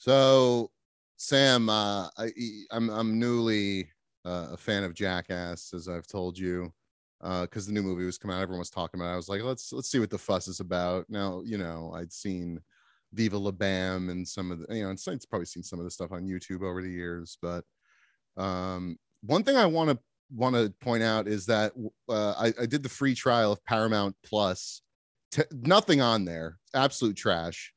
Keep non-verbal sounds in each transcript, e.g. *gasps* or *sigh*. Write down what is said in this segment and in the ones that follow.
So, Sam, uh, I, I'm I'm newly uh, a fan of Jackass, as I've told you, because the new movie was coming out. Everyone was talking about. it. I was like, let's let's see what the fuss is about. Now, you know, I'd seen Viva La Bam and some of the, you know, it's, it's probably seen some of the stuff on YouTube over the years. But um, one thing I want to want to point out is that uh, I, I did the free trial of Paramount Plus. T- nothing on there, absolute trash.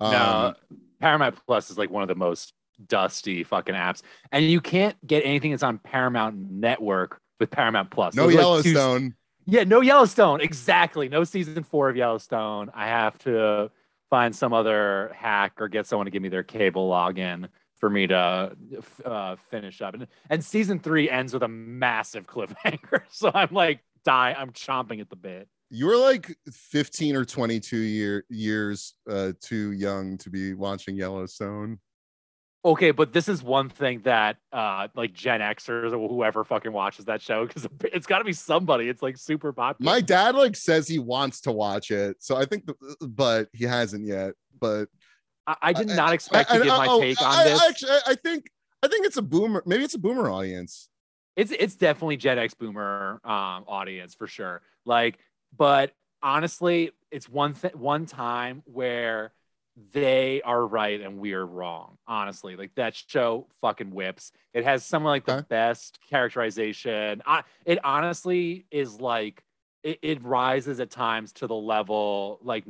Um, no, Paramount Plus is like one of the most dusty fucking apps, and you can't get anything that's on Paramount Network with Paramount Plus. no are like two- Yellowstone. yeah, no Yellowstone. Exactly. No season four of Yellowstone. I have to find some other hack or get someone to give me their cable login for me to uh, finish up. And, and season three ends with a massive cliffhanger. *laughs* So I'm like, die. I'm chomping at the bit. You were like 15 or 22 year years uh too young to be watching yellowstone Okay, but this is one thing that uh like Gen Xers or whoever fucking watches that show because *laughs* it's got to be somebody. It's like super popular. my dad like says he wants to watch it so i think the, but he hasn't yet but I, I did not expect I- to I- give my oh, take on this. I actually I- i think i think it's a boomer maybe it's a boomer audience it's it's definitely Gen X boomer um audience for sure. Like, but honestly, it's one th- one time where they are right and we're wrong. Honestly, like that show fucking whips. It has some of like the Okay. best characterization. I, it honestly is like it, it rises at times to the level like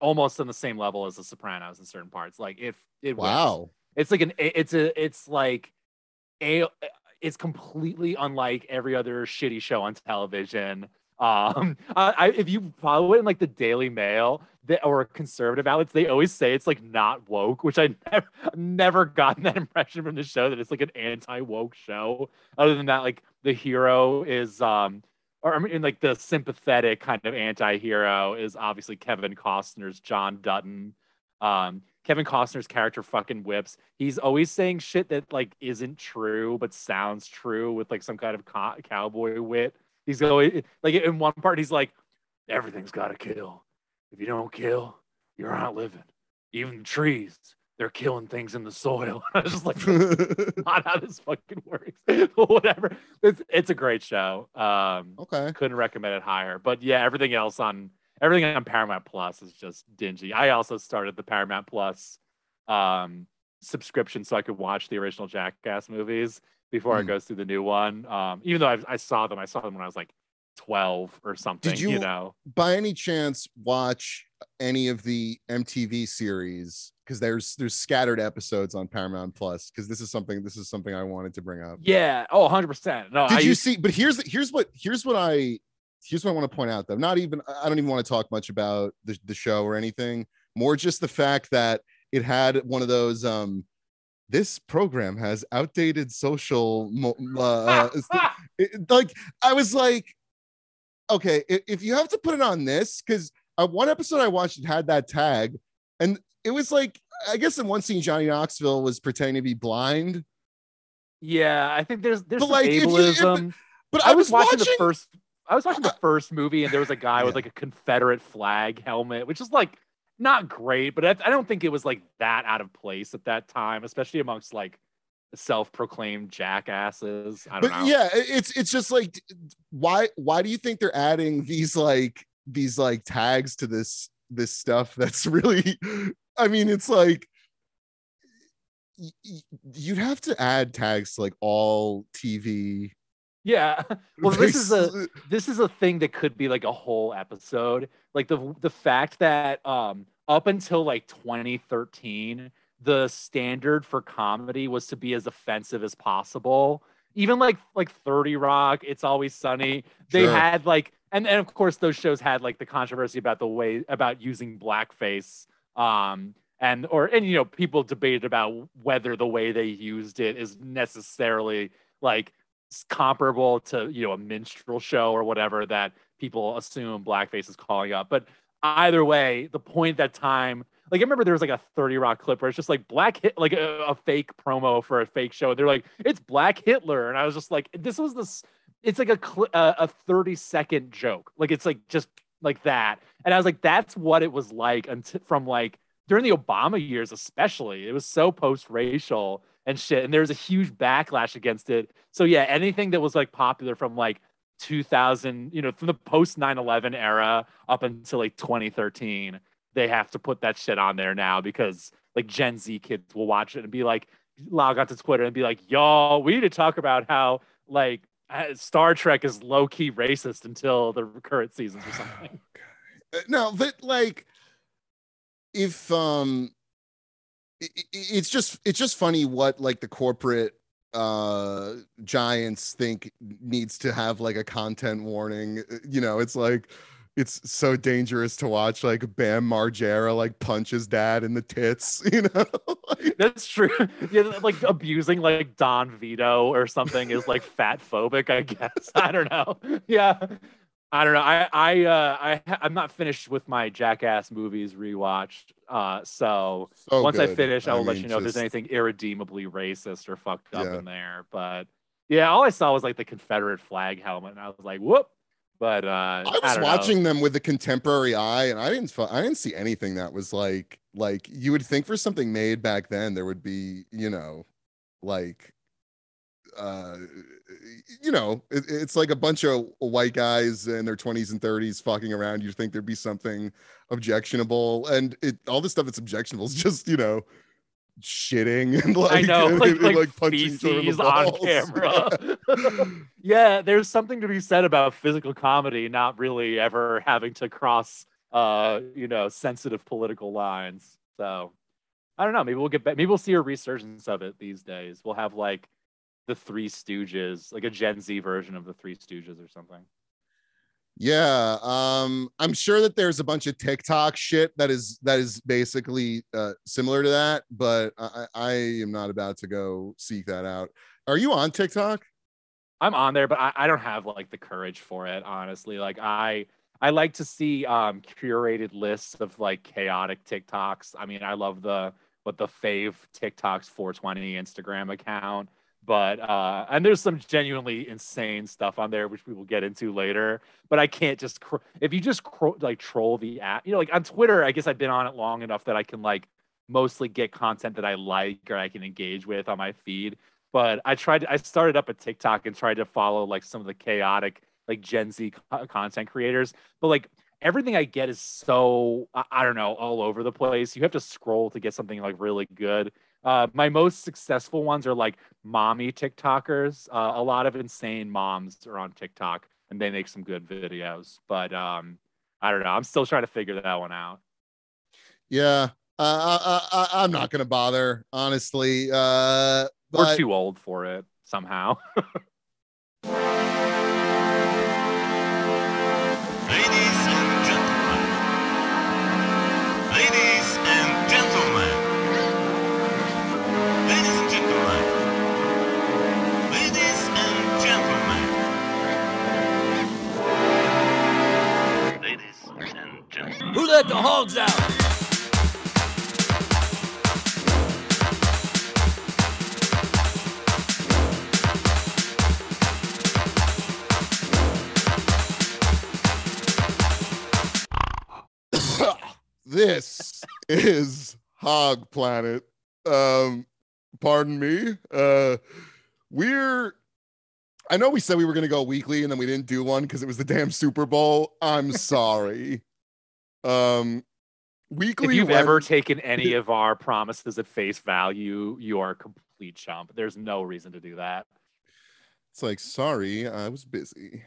almost on the same level as The Sopranos in certain parts. Like if it whips. wow It's like an it's a it's like a it's completely unlike every other shitty show on television. Um, *laughs* I, if you follow it in like the Daily Mail they, or conservative outlets, they always say it's like not woke, which I never never gotten that *laughs* impression from the show that it's like an anti woke show. Other than that, like the hero is um or I mean like the sympathetic kind of anti-hero is obviously Kevin Costner's John Dutton. Um, Kevin Costner's character fucking whips. He's always saying shit that like isn't true but sounds true with like some kind of co- cowboy wit. He's always like in one part he's like, everything's got to kill. If you don't kill, you're not living. Even trees, they're killing things in the soil. *laughs* I was just like, *laughs* not how this fucking works. *laughs* but whatever. It's it's a great show. Um, okay couldn't recommend it higher. But yeah, everything else on everything on Paramount Plus is just dingy. I also started the Paramount Plus um subscription so I could watch the original Jackass movies before it Hmm. goes through the new one. Um, even though I, I saw them, I saw them when I was like 12 or something, you, you- know. by any chance watch any of the mtv series because there's there's scattered episodes on paramount plus because this is something this is something i wanted to bring up Yeah. Oh, 100%. No, did I you used- see but here's here's what here's what i here's what i want to point out though not even i don't even want to talk much about the, the show or anything more just the fact that it had one of those um this program has outdated social mo- uh, uh, *laughs* it- like i was like okay if, if you have to put it on this because uh, one episode i watched it had that tag and it was like i guess in one scene johnny knoxville was pretending to be blind yeah, I think there's there's But, some like, if you- if- ableism. but I, was, watching, watching the first. I was watching the first movie, and there was a guy with like a Confederate flag helmet, which is like not great, but I, I don't think it was like that out of place at that time, especially amongst like self-proclaimed jackasses. I don't but know. yeah it's it's just like why why do you think they're adding these like these like tags to this this stuff that's *laughs* really i mean it's like you'd have to add tags to like all tv yeah. *laughs* Well, this is a this is a thing that could be like a whole episode. Like the the fact that um up until like 2013, the standard for comedy was to be as offensive as possible. Even like like 30 Rock, It's Always Sunny, they Sure. had like and and of course those shows had like the controversy about the way about using blackface um and or and you know people debated about whether the way they used it is necessarily like comparable to you know a minstrel show or whatever that people assume blackface is calling up but either way the point at that time like i remember there was like a 30 rock clip where it's just like black hit like a, a fake promo for a fake show. They're like it's black hitler. And i was just like this was this it's like a cl- a, a 30 second joke. Like it's like just like that. And i was like that's what it was like until from like during the Obama years, especially, it was so post-racial and shit, and there was a huge backlash against it. So yeah, anything that was like popular from like 2000, you know, from the post 9/11 era up until like 2013, they have to put that shit on there now because like Gen Z kids will watch it and be like, log onto Twitter and be like, y'all, we need to talk about how like uh, Star Trek is low key racist until the current seasons or something. *laughs* Uh, no, but like if um it, it's just it's just funny what like the corporate uh giants think needs to have like a content warning uh, you know it's like it's so dangerous to watch like Bam Margera like punch his dad in the tits, *laughs* you know. That's true. *laughs* Yeah, like abusing like Don Vito or something is like fat phobic, I guess. *laughs* I don't know. Yeah. I don't know. I I uh I I'm not finished with my Jackass movies rewatched. Uh so, so once good. I finish, I will I let you know just... if there's anything irredeemably racist or fucked up yeah. in there. But yeah, all I saw was like the Confederate flag helmet, and I was like, whoop, but uh, I was I watching know. them with a contemporary eye, and I didn't I didn't see anything that was like like you would think for something made back then there would be you know like uh you know it, it's like a bunch of white guys in their 20s and 30s fucking around you think there'd be something objectionable and it all the stuff that's objectionable is *laughs* just you know shitting and like I know, *laughs* like, and, like, like punching feces on *laughs* camera. yeah, there's something to be said about physical comedy not really ever having to cross uh, you know, sensitive political lines. So I don't know. Maybe we'll get back. Maybe we'll see a resurgence of it these days. We'll have like the Three Stooges, like a Gen Z version of the Three Stooges or something. Yeah, um, I'm sure that there's a bunch of TikTok shit that is that is basically uh, similar to that, but I, I am not about to go seek that out. Are you on TikTok? I'm on there, but I, I don't have like the courage for it, honestly. Like I I like to see um curated lists of like chaotic TikToks. I mean, I love the what the fave TikToks 420 Instagram account but uh and there's some genuinely insane stuff on there which we will get into later but i can't just cr- if you just cr- like troll the app you know like on twitter i guess i've been on it long enough that i can like mostly get content that i like or i can engage with on my feed but i tried i started up a tiktok and tried to follow like some of the chaotic like gen z co- content creators but like everything i get is so I, I don't know all over the place. You have to scroll to get something like really good uh, my most successful ones are like mommy TikTokers. Uh, a lot of insane moms are on TikTok and they make some good videos. But um, I don't know. I'm still trying to figure that one out. Yeah, uh, I, am not gonna bother honestly. Uh, but... We're too old for it somehow. *laughs* let the hogs out? *coughs* this is Hog Planet. Um, pardon me. Uh, we're I know we said we were going to go weekly and then we didn't do one because it was the damn Super Bowl. I'm sorry. Um, weekly. If you've ever taken any of our promises at face value, you are a complete chump. There's no reason to do that. It's like, sorry, I was busy.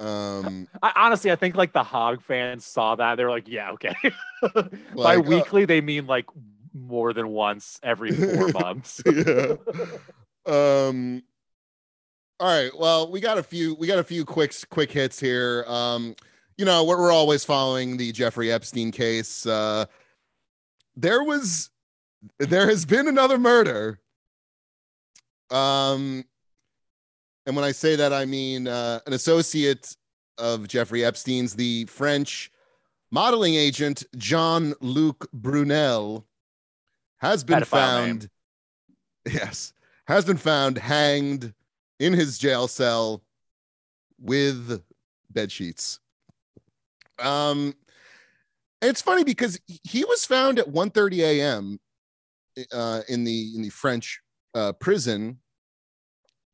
Um, I, honestly, I think like the Hog fans saw that they're like, yeah, okay. *laughs* By uh, weekly, they mean like more than once every four *laughs* months. yeah. Um. All right. Well, we got a few. We got a few quick quick hits here. Um you know, we're, we're always following the Jeffrey Epstein case. Uh, there was, there has been another murder. Um, and when I say that, I mean uh, an associate of Jeffrey Epstein's, the French modeling agent Jean Luc Brunel, has been found. Yes, has been found hanged in his jail cell with bed sheets. Um, it's funny because he was found at 1:30 a.m. Uh, in the in the French uh, prison,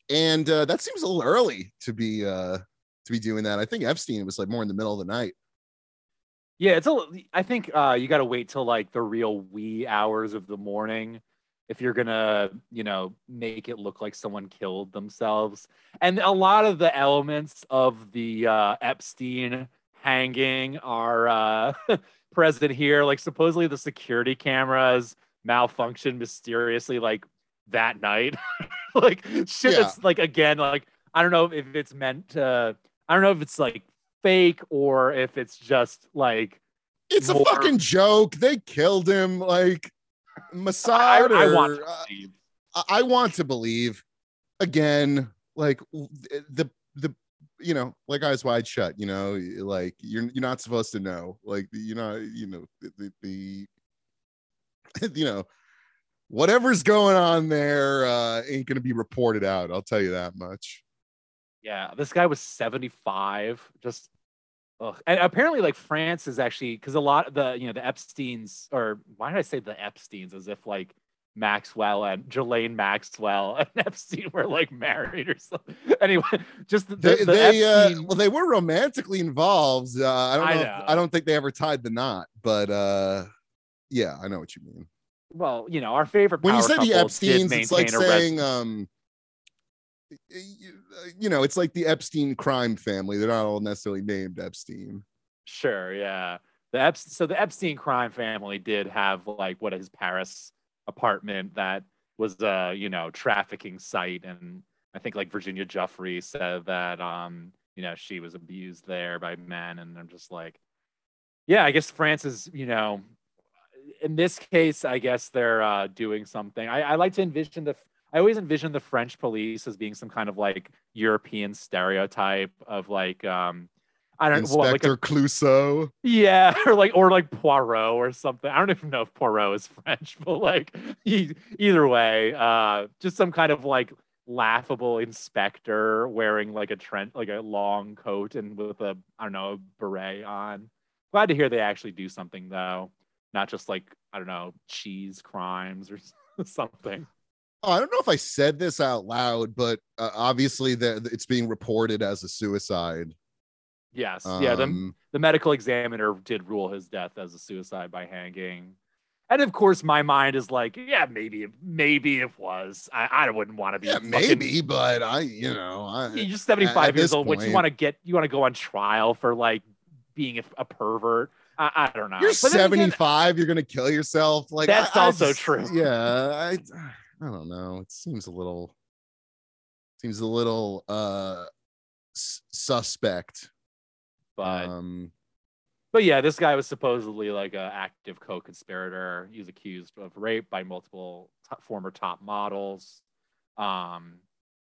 and uh, that seems a little early to be uh, to be doing that. I think Epstein was like more in the middle of the night. Yeah, it's a. I think uh, you got to wait till like the real wee hours of the morning if you're gonna, you know, make it look like someone killed themselves. And a lot of the elements of the uh, Epstein hanging our uh, *laughs* present here. Like supposedly the security cameras malfunctioned mysteriously, like that night. *laughs* like shit. Yeah. That's like again, like I don't know if it's meant to. I don't know if it's like fake or if it's just like It's a fucking joke. They killed him. Like I, Mossad. I or- want to uh, believe. I- I want to believe again, like the the you know, like eyes wide shut. You know, like you're you're not supposed to know. Like you know, you know the, the, the *laughs* you know whatever's going on there uh, ain't gonna be reported out. I'll tell you that much. Yeah, this guy was 75. Just ugh. and apparently like France is actually because a lot of the you know the Epstein's or why did I say the Epstein's as if like Maxwell and Ghislaine Maxwell *laughs* and Epstein were like married or something. *laughs* Anyway, just the, They the they uh, well they were romantically involved. Uh, I don't I know. if-. I don't think they ever tied the knot, but uh, yeah, I know what you mean. well, you know, our favorite when you say the Epstein's, it's like a res- saying, um, you, know, it's like the Epstein crime family. They're not all necessarily named Epstein. Sure, yeah. The Ep- so the Epstein crime family did have like what his Paris apartment that was a you know trafficking site, and I think like Virginia Giuffre said that um you know she was abused there by men, and I'm just like, yeah, I guess France is you know in this case, I guess they're uh, doing something. I, I like to envision the. I always envision the French police as being some kind of like European stereotype of like um I don't know, what, like a Inspector Clouseau. yeah, *laughs* or like or like Poirot or something. I don't even know if Poirot is *laughs* French, but like e- either way, uh, just some kind of like laughable inspector wearing like a trend, like a long coat and with a I don't know a beret on. Glad to hear they actually do something though, not just like I don't know cheese crimes or *laughs* something. Oh, I don't know if I said this out loud, but uh, obviously the, it's being reported as a suicide. Yes, yeah. The Um, the medical examiner did rule his death as a suicide by hanging. And of course, my mind is like, yeah, maybe, maybe it was. I, I wouldn't want to be. yeah, fucking- maybe, but I, you know, You're just 75 at years this old. What you want to get? You want to go on trial for like being a, a pervert? I, I don't know. you're But then again, 75. You're gonna kill yourself. Like That's I- I also just- true. Yeah, I, I don't know. It seems a little, seems a little uh s- suspect. But um, But yeah, this guy was supposedly like an active co-conspirator. He was accused of rape by multiple former top models. Um,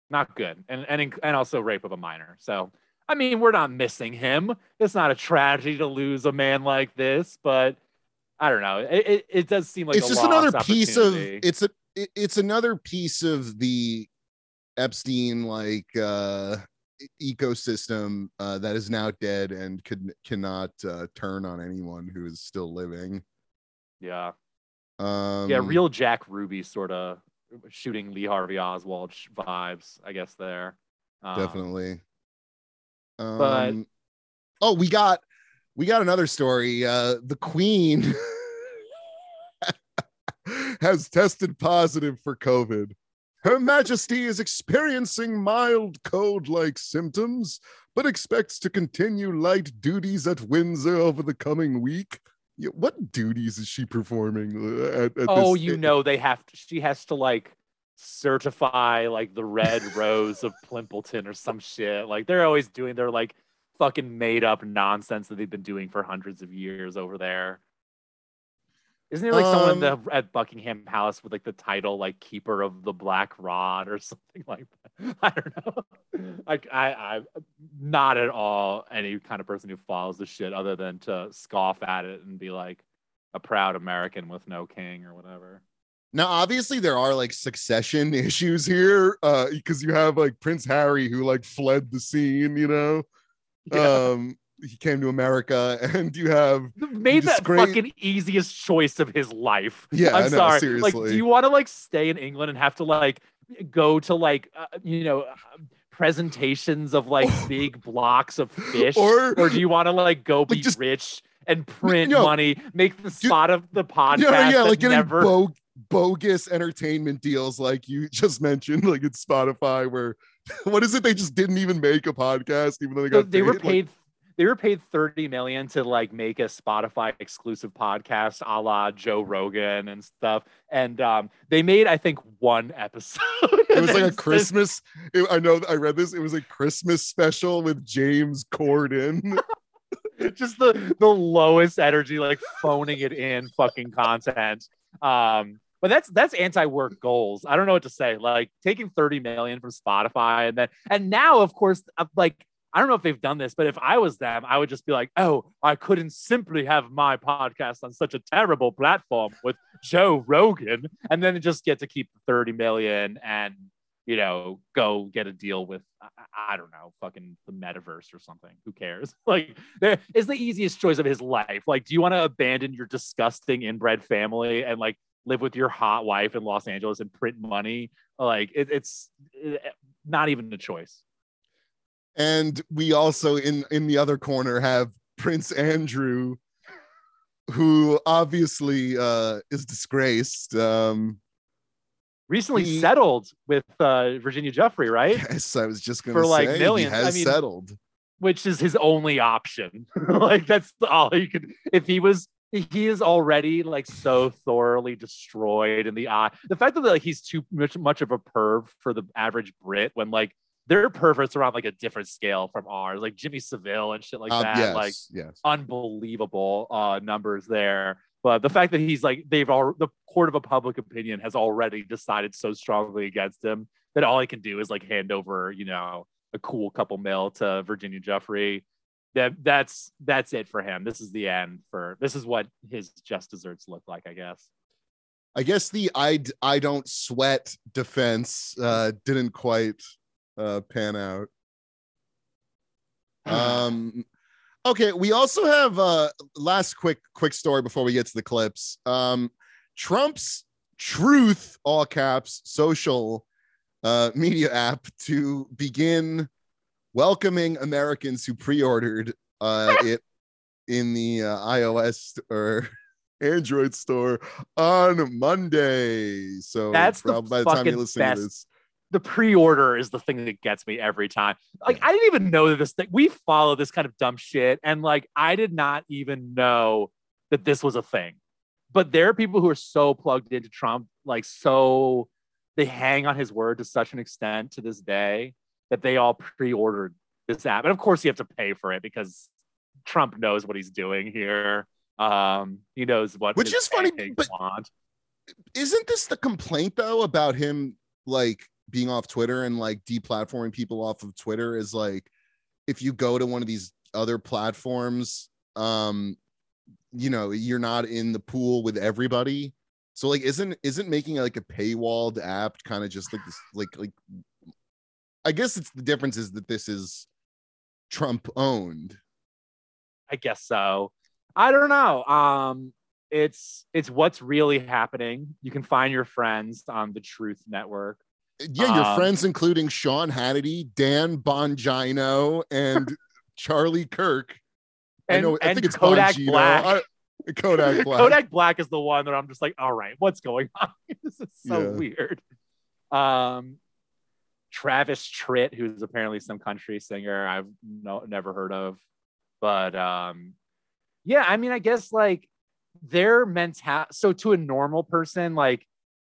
not good, and and and also rape of a minor. So I mean, we're not missing him. It's not a tragedy to lose a man like this, but I don't know. It it, it does seem like it's just another piece of it's a it- it's another piece of the epstein like uh ecosystem uh that is now dead and could cannot uh turn on anyone who is still living yeah, um yeah. Real Jack Ruby sort of shooting Lee Harvey Oswald vibes, I guess. There, um, definitely um but- oh we got we got another story uh the queen *laughs* has tested positive for covid her majesty is experiencing mild cold like symptoms but expects to continue light duties at windsor over the coming week what duties is she performing uh, at, at oh, you know they have to. She has to like certify like the red *laughs* rose of Plimpleton or some shit. Like they're always doing their like fucking made up nonsense that they've been doing for hundreds of years over there. Isn't there like someone the, Um, at Buckingham Palace with like the title like Keeper of the Black Rod or *laughs* something like that? I don't know. Like I, I'm not at all any kind of person who follows the shit other than to scoff at it and be like a proud American with no king or whatever. Now, obviously, there are like succession *laughs* issues here, uh, because you have like Prince Harry who like fled the scene, you know. *laughs* Yeah. Um, he came to America, *laughs* and you have made that disgrace- fucking easiest choice of his life. Yeah, I'm know, sorry. Like, do you want to like stay in England and have to like go to like uh, you know uh, presentations of like *laughs* big blocks of fish, Or- do you want to like go *laughs* be just- rich and print Yo, money, make the spot of the podcast? yeah, yeah, like getting never. bo- bogus entertainment deals like you just mentioned, like it's Spotify, where what is it? They just didn't even make a podcast, even though they got they were Like, paid they were paid 30 million to like make a Spotify exclusive podcast a la Joe Rogan and stuff. And um, they made, I think, one episode. *laughs* it was like a Christmas. it- I know I read this. It was a Christmas special with James Corden. *laughs* just the the lowest energy, like phoning it in fucking content. Um, but that's that's anti-work goals. I don't know what to say. Like taking 30 million from Spotify and then and now, of course, like I don't know if they've done this, but if I was them, I would just be like, oh, I couldn't simply have my podcast on such a terrible platform with Joe Rogan, and then just get to keep the 30 million and you know, go get a deal with I, I don't know, fucking the metaverse or something. Who cares? *laughs* Like, there is the easiest choice of his life. Like, do you want to abandon your disgusting inbred family and like live with your hot wife in Los Angeles and print money? Like, it, it's eh, not even a choice. And we also in in the other corner have Prince Andrew, who obviously uh is disgraced. Um Recently He- settled with uh, Virginia Giuffre, right? yes, I was just gonna For, like, say millions. he I mean, settled. which is his only option. *laughs* like that's all he could. If he was, he is already like so thoroughly destroyed in the eye. The fact that like he's too much much of a perv for the average Brit when like their perverts are on like a different scale from ours, like Jimmy Savile and shit like Um, that. yes, Like yes. unbelievable uh numbers there. But the fact that he's like they've all the court of a public opinion has already decided so strongly against him that all he can do is like hand over, you know, a cool couple mil to Virginia Giuffre. That that's that's it for him. This is the end for this is what his just desserts look like, I guess. I guess the I I don't sweat defense uh didn't quite uh pan out. *sighs* Um okay, we also have uh last quick quick story before we get to the clips. Um Trump's truth all caps social uh media app to begin welcoming Americans who pre-ordered uh *laughs* it in the uh, iOS or *laughs* Android store on Monday. So That's the by the time you listen best to this, the pre-order is the thing that gets me every time. Like I didn't even know that this thing we follow this kind of dumb shit, and like I did not even know that this was a thing. But there are people who are so plugged into Trump, like so they hang on his word to such an extent to this day that they all pre-ordered this app. And of course you have to pay for it because Trump knows what he's doing here. Um, he knows what Which is funny, but- want. isn't this the complaint though about him like being off Twitter and like deplatforming people off of Twitter is like if you go to one of these other platforms, um, you know, you're not in the pool with everybody. So like isn't isn't making like a paywalled app kind of just like this like like I guess it's the difference is that this is Trump owned. I guess so. I don't know. Um, it's it's what's really happening. You can find your friends on the Truth Network. Yeah, your Um, friends including Sean Hannity, Dan Bongino, and Charlie Kirk. I And, know. I think it's Kodak Bongino. Black. I- Kodak *laughs* Black. Kodak Black is the one that I'm just like, all right, what's going *laughs* on? *laughs* this is so Yeah. weird. Um, Travis Tritt, who's apparently some country singer I've no, never heard of, but um, yeah, I mean, I guess like their mental. So to a normal person, like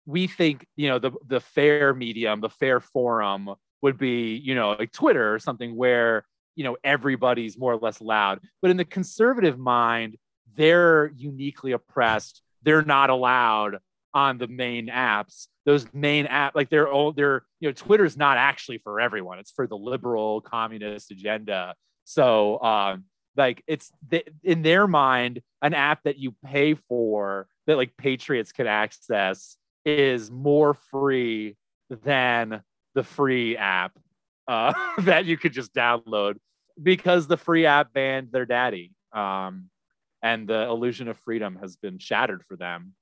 we think, you know, the the fair medium, the fair forum would be, you know, like Twitter or something where you know everybody's more or less loud. But in the conservative mind, they're uniquely oppressed. They're not allowed on the main apps. Those main app, like they're all they're you know, Twitter's not actually for everyone. It's for the liberal communist agenda. So um, like it's th- in their mind, an app that you pay for that like patriots can access is more free than the free app uh, *laughs* that you could just download because the free app banned their daddy. Um, and the illusion of freedom has been shattered for them.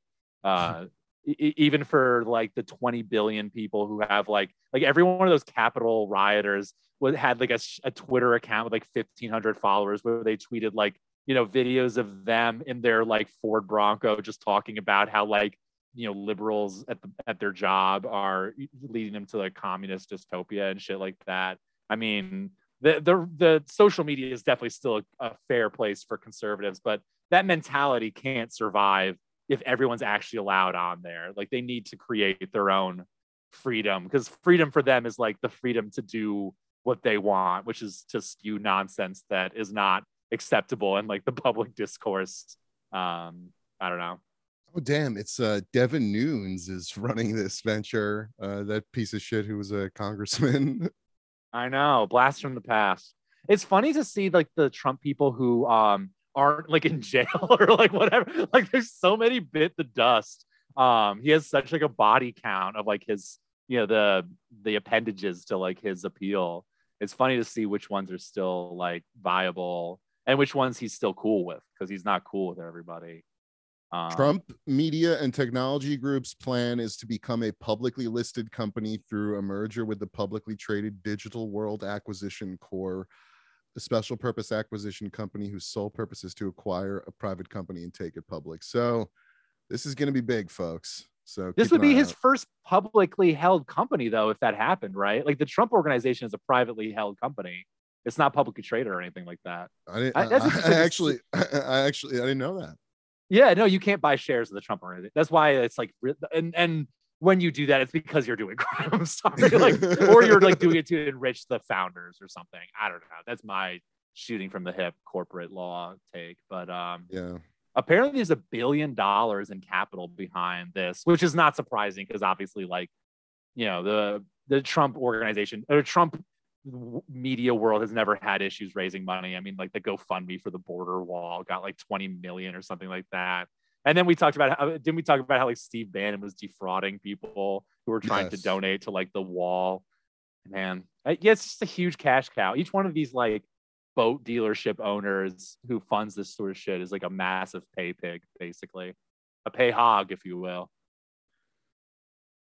Uh, *laughs* e- even for like the 20 billion people who have like like every one of those capital rioters was had like a, a Twitter account with like 1500 followers where they tweeted like you know videos of them in their like Ford Bronco just talking about how like you know liberals at the at their job are leading them to like communist dystopia and shit like that. I mean, the the the social media is definitely still a, a fair place for conservatives, but that mentality can't survive if everyone's actually allowed on there. Like they need to create their own freedom because freedom for them is like the freedom to do what they want, which is to spew nonsense that is not acceptable in like the *laughs* public discourse. Um, I don't know. Oh damn! It's uh Devin Nunes is running this venture. Uh, that piece of shit who was a congressman. *laughs* I know, blast from the past. It's funny to see like the Trump people who um aren't like in *laughs* jail or like whatever. Like there's so many bit the dust. Um, he has such like a body count of like his, you know, the the appendages to like his appeal. It's funny to see which ones are still like viable and which ones he's still cool with because he's not cool with everybody. Um, Trump Media and Technology Group's plan is to become a publicly listed company through a merger with the publicly traded Digital World Acquisition Corp, a special purpose acquisition company whose sole purpose is to acquire a private company and take it public. So this is going to be big, folks. So This would be his out. first publicly held company, though, if that happened, right? Like the Trump organization is a privately held company. It's not publicly traded or anything like that. I, didn't, I- I, I actually, *laughs* I actually, I didn't know that. Yeah, no, you can't buy shares of the Trump organization. That's why it's like, and and when you do that, it's because you're doing *laughs* crime. Sorry, like, *laughs* or you're like doing it to enrich the founders or something. I don't know. That's my shooting from the hip corporate law take. But um, Yeah. apparently there's a billion dollars in capital behind this, which is not surprising because obviously, like, you know, the the Trump organization or Trump media world has never had issues raising money. I mean, like the GoFundMe for the border wall got like 20 million or something like that. And then we talked about how didn't we talk about how like Steve Bannon was defrauding people who were trying to donate to like the wall. Man, yeah, it's just a huge cash cow. Each one of these like boat dealership owners who funds this sort of shit is like a massive pay pig, basically, a pay hog, if you will.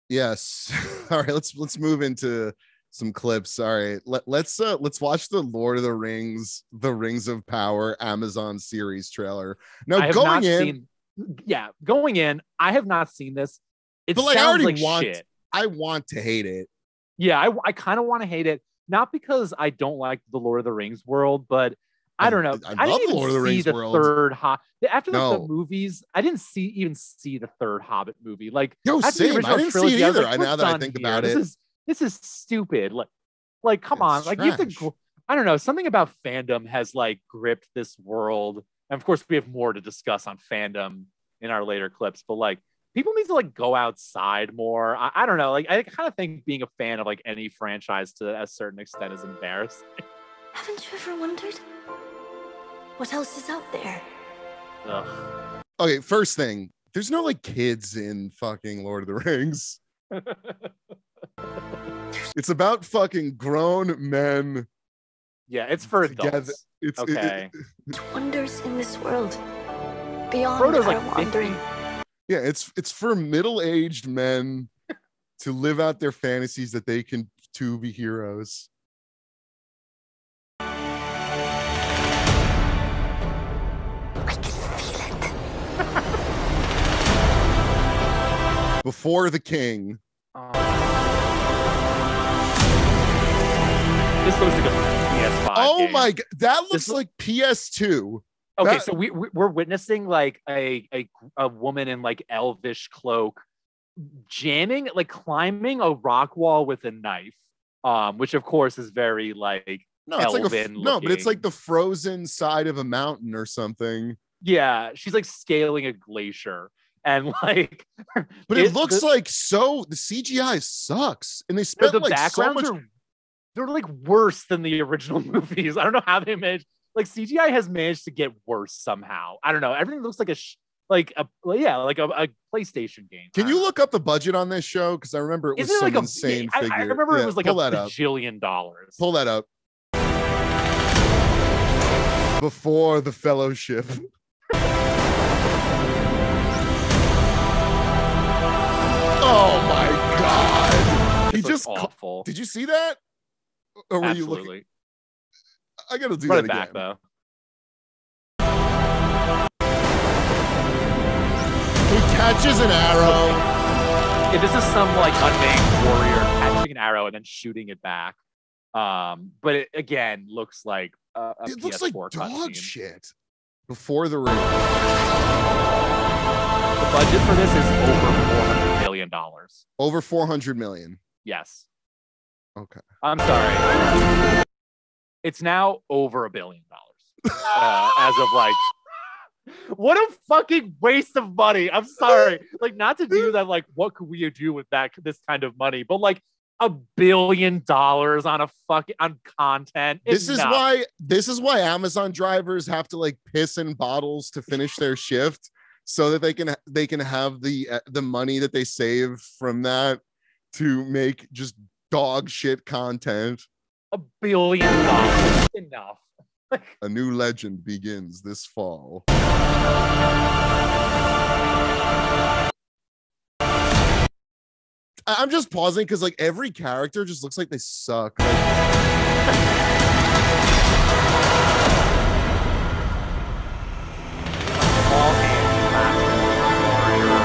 Yes. *laughs* All right, let's let's move into some clips. All right. Let, let's uh let's watch the Lord of the Rings, The Rings of Power Amazon series trailer. Now I going in, seen. Yeah, going in. I have not seen this. It But, like, I sounds already like want- shit. I want to hate it. Yeah, I, I kind of want to hate it, not because I don't like the Lord of the Rings world, but I I- don't know. I I, love didn't the even Lord of the see Rings the world. third Hobbit. After the No. movies, I didn't see even see the third Hobbit movie. Like Yo, same. I didn't see it trilogy, I either. like, I- now that I think here. about this it." is this is stupid. Like, like come on, It's like you have to. gr- I don't know. Something about fandom has like gripped this world, and of course, we have more to discuss on fandom in our later clips. But like, people need to like go outside more. I, I don't know. Like, I kind of think being a fan of like any franchise to a certain extent is embarrassing. Haven't you ever wondered what else is out there? Ugh. Okay, first thing, there's no like kids in fucking Lord of the Rings. *laughs* It's about fucking grown men yeah, it's for together. adults. It's it- Okay. Wonders in this world beyond Frodo's our like 50. wandering. yeah, it's it's for middle-aged men to live out their fantasies that they can to be heroes. I can feel it. *laughs* Before the king. This looks like a PS5. Oh game. my god, that looks This like PS2. Okay, That- so we we- we're witnessing like a, a a woman in like elvish cloak jamming like climbing a rock wall with a knife. Um, which of course is very like No, it's like a no, but it's like the frozen side of a mountain or something. yeah, she's like scaling a glacier and *laughs* like But it, It- looks the- like so the CGI sucks, and they the, spent the like so much. are they're like worse than the original *laughs* movies. I don't know how they managed like CGI has managed to get worse somehow. I don't know. Everything looks like a sh- like a yeah, like a, a PlayStation game. Can you look up the budget on this show? Because I remember it was Isn't it like a insane I, remember Yeah, it was like a up. bajillion dollars. Pull that up. before the fellowship. *laughs* oh my god. He just awful. Did you see that? Or were you looking? Absolutely. I gotta do Run that it back again. though. He catches an arrow. Yeah, this is some like unnamed warrior catching an arrow and then shooting it back. Um, but it again looks like a, a It looks like PS4 dog shit. Before the ring. The budget for this is over four hundred million dollars. Over 400 million. Yes. Okay. I'm sorry. It's now over a billion dollars uh, as of like. *laughs* What a fucking waste of money. I'm sorry. *laughs* Like, not to do that, like, what could we do with that this kind of money? But like a billion dollars on a fucking on content. This is why this is why Amazon drivers have to like piss in bottles to finish their *laughs* shift so that they can they can have the uh, the money that they save from that to make just dog shit content. a billion dollars. Enough. *laughs* A new legend begins this fall. I- I'm just pausing because like every character just looks like they suck. Like, All hands last warrior.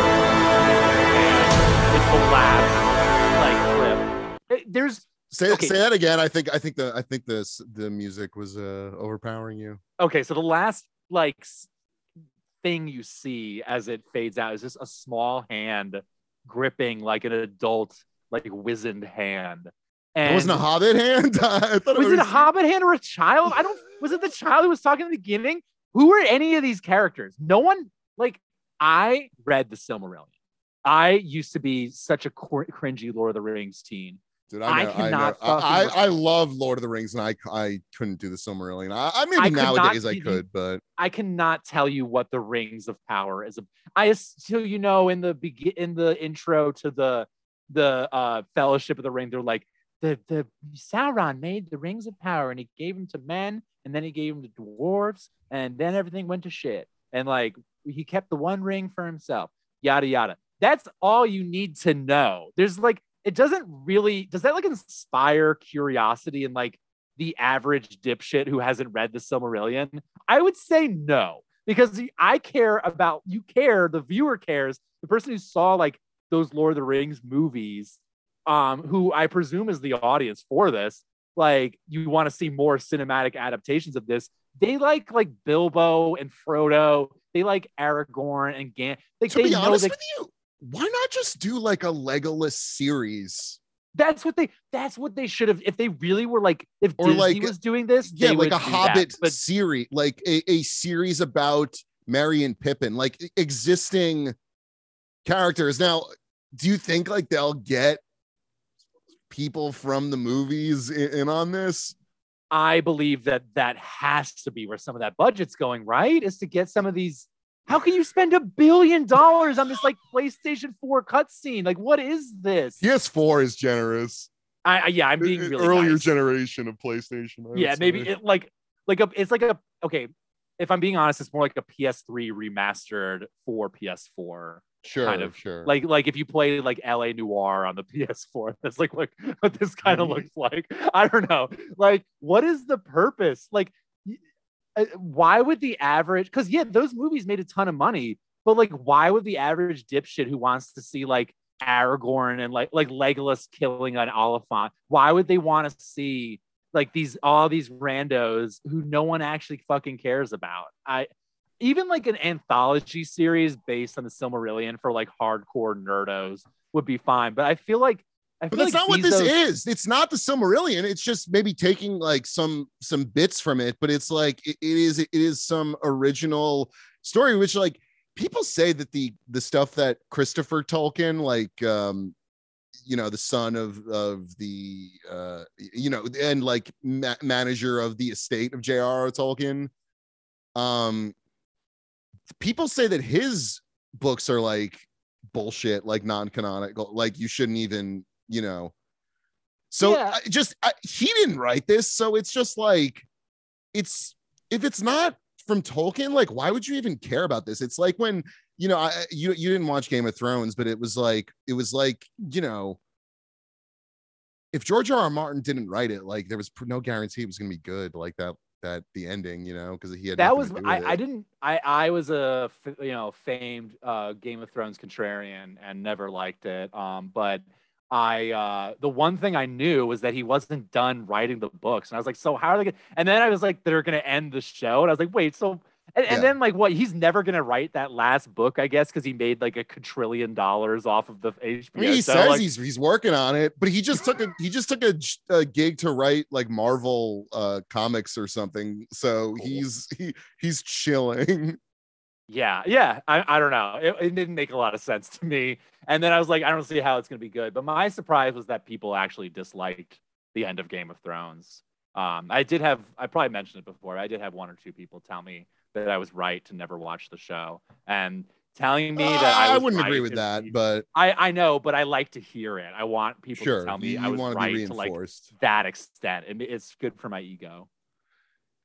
And it's the last like clip. It- there's say Okay. say that again. I think I think the I think this the music was uh overpowering you. okay, so the last like thing you see as it fades out is just a small hand gripping like an adult, like wizened hand. And It wasn't a hobbit hand. *laughs* I thought was it it a hobbit hand or a child? I don't was it the child who was talking in the beginning? Who were any of these characters? No one like I read the Silmarillion. I used to be such a cor- cringy Lord of the Rings teen. Dude, I I, know, I, cannot. I, I, I love Lord of the Rings, and I I couldn't do the Silmarillion. I, I maybe I could not nowadays I could, but I cannot tell you what the Rings of Power is. I still, you know, in the begin in the intro to the the uh, Fellowship of the Ring, they're like the the Sauron made the Rings of Power and he gave them to men, and then he gave them to dwarves, and then everything went to shit. And like he kept the one ring for himself. Yada yada. That's all you need to know. There's like it doesn't really does that like inspire curiosity in like the average dipshit who hasn't read the Silmarillion? I would say no, because I care about you care, the viewer cares, the person who saw like those Lord of the Rings movies, um, who I presume is the audience for this. Like, you want to see more cinematic adaptations of this. They like like Bilbo and Frodo. They like Aragorn and Gan. Like to they be know honest that with you, why not just do like a Legolas series? that's what they that's what they should have if they really were like if Or, Disney like, was doing this. Yeah, they like would a do that. Hobbit But series, like a, a series about Merry and Pippin, like existing characters. Now, do you think like they'll get people from the movies in, in on this? I believe that that has to be where some of that budget's going, right? Is to get some of these. How can you spend a billion dollars on this like PlayStation 4 cutscene? Like, what is this? PS4 is generous. I, I yeah, I'm being really earlier nice. generation of PlayStation. I Yeah, maybe it like like a it's like a okay. If I'm being honest, it's more like a PS3 remastered for PS4. sure, kind of, sure. Like like if you play like L.A. Noire on the *laughs* PS4, that's like like what this kind of looks like. I don't know. Like, what is the purpose? Like, Uh, why would the average? Because yeah, those movies made a ton of money, but like, why would the average dipshit who wants to see like Aragorn and like like Legolas killing an Oliphant, why would they want to see like these all these randos who no one actually fucking cares about? I even like an anthology series based on the Silmarillion for like hardcore nerdos would be fine. But I feel like I but that's like not what this Bezos- is. It's not the Silmarillion. It's just maybe taking like some some bits from it, but it's like it, it is it is some original story, which like people say that the the stuff that Christopher Tolkien, like um, you know, the son of of the uh, you know, and like ma- manager of the estate of J.R.R. Tolkien, um, people say that his books are like bullshit, like non-canonical, like you shouldn't even, you know. So Yeah. I just I, he didn't write this, so it's just like it's if it's not from Tolkien, like why would you even care about this? It's like when you know, I you you didn't watch Game of Thrones, but it was like it was like you know, if George R. R. Martin didn't write it, like there was no guarantee it was going to be good. Like that that the ending, you know, because he had that was I, I didn't I I was a f- you know famed uh Game of Thrones contrarian and never liked it um but I uh the one thing I knew was that he wasn't done writing the books and I was like so how are they gonna and then I was like they're gonna end the show and I was like wait so and, and then like what he's never gonna write that last book I guess because he made like a quadrillion dollars off of the HBO I mean, he show, says like- he's he's working on it, but he just took a he just took a gig to write like Marvel uh comics or something. So he's he he's chilling. Yeah, yeah. I, I don't know. It, it didn't make a lot of sense to me. And then I was like, I don't see how it's going to be good. But my surprise was that people actually disliked the end of Game of Thrones. Um, I did have, I probably mentioned it before. I did have one or two people tell me that I was right to never watch the show, and telling me that I, Uh, I wouldn't agree with that, but I I know, but I like to hear it. I want people sure, to tell me you, I was want to right be to like that extent. It, it's good for my ego.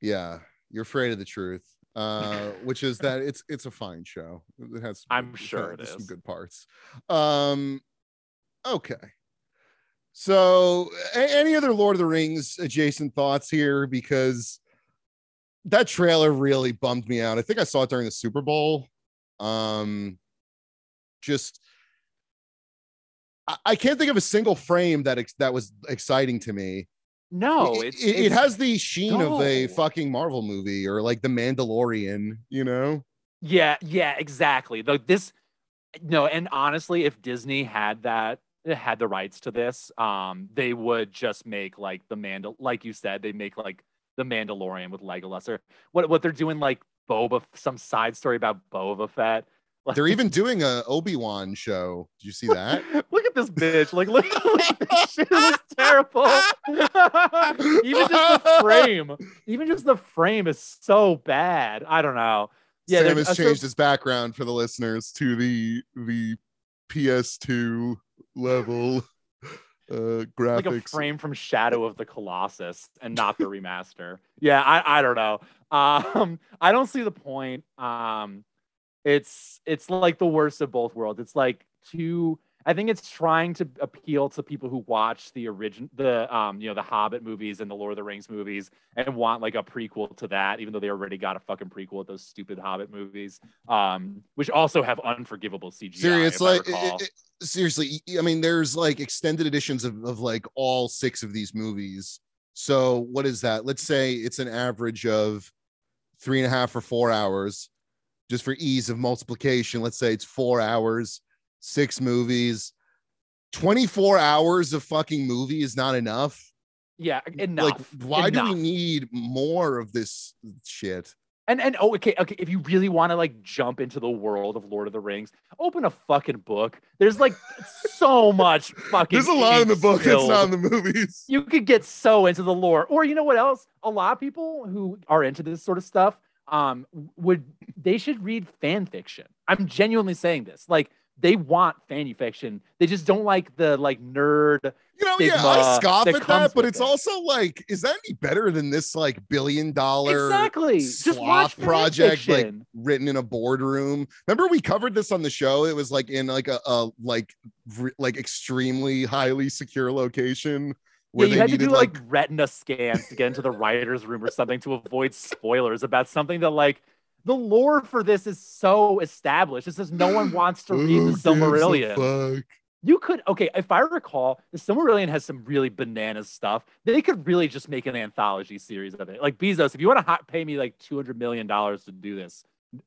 yeah, you're afraid of the truth. Uh, which is that it's it's a fine show. It has some I'm good- sure it has some is. good parts. Um, okay. So, a- any other Lord of the Rings adjacent thoughts here? Because that trailer really bummed me out. I think I saw it during the Super Bowl. Um, just I, I can't think of a single frame that ex- that was exciting to me. No, it, it's, it, it it's- has the sheen of a fucking Marvel movie or like the Mandalorian, you know? Yeah, yeah, exactly. The this no, and honestly, if Disney had that had the rights to this, um, they would just make like the Mandal like you said, they make like the Mandalorian with Legolas or what what they're doing like Boba some side story about Boba Fett. They're *laughs* even doing a Obi-Wan show. Did you see that? *laughs* this bitch. Like *laughs* look, at this shit. It looks terrible. *laughs* even just the frame. Even just the frame is so bad. I don't know. Yeah, Sam has uh, so- changed his background for the listeners to the the PS2 level *laughs* uh graphics. like a frame from Shadow of the Colossus and not the remaster. Yeah, I, I don't know. Um, I don't see the point. Um, it's it's like the worst of both worlds. It's like too. I think it's trying to appeal to people who watch the origin, the um, you know, the Hobbit movies and the Lord of the Rings movies, and want like a prequel to that, even though they already got a fucking prequel with those stupid Hobbit movies, um, which also have unforgivable CGI. Seriously, like it- it- seriously, I mean, there's like extended editions of, of like all six of these movies. So what is that? Let's say it's an average of three and a half or four hours, just for ease of multiplication. Let's say it's four hours, six movies. 24 hours of fucking movie is not enough. yeah, enough. Like, why do we need more of this shit? And and oh okay okay if you really want to like jump into the world of Lord of the Rings, open a fucking book. There's like *laughs* so much fucking. There's a lot in the book that's not in the movies. You could get so into the lore, or you know what else? A lot of people who are into this sort of stuff, um, would they should read fan fiction. I'm genuinely saying this. Like they want fan fiction. They just don't like the like nerd. You know, yeah, I scoff at that, but it's it. also like, is that any better than this like billion dollar Exactly. Just watch project like written in a boardroom? Remember we covered this on the show? It was like in like a, a like re- like extremely highly secure location Yeah, where you they had to do like, like, retina scans to get into the writer's room or something to avoid spoilers about something that like the lore for this is so established. It's just no one *gasps* wants to read the Silmarillion. You could okay, if I recall, the Silmarillion has some really bananas stuff. They could really just make an anthology series of it. Like Bezos, if you want to pay me like two hundred million dollars to do this,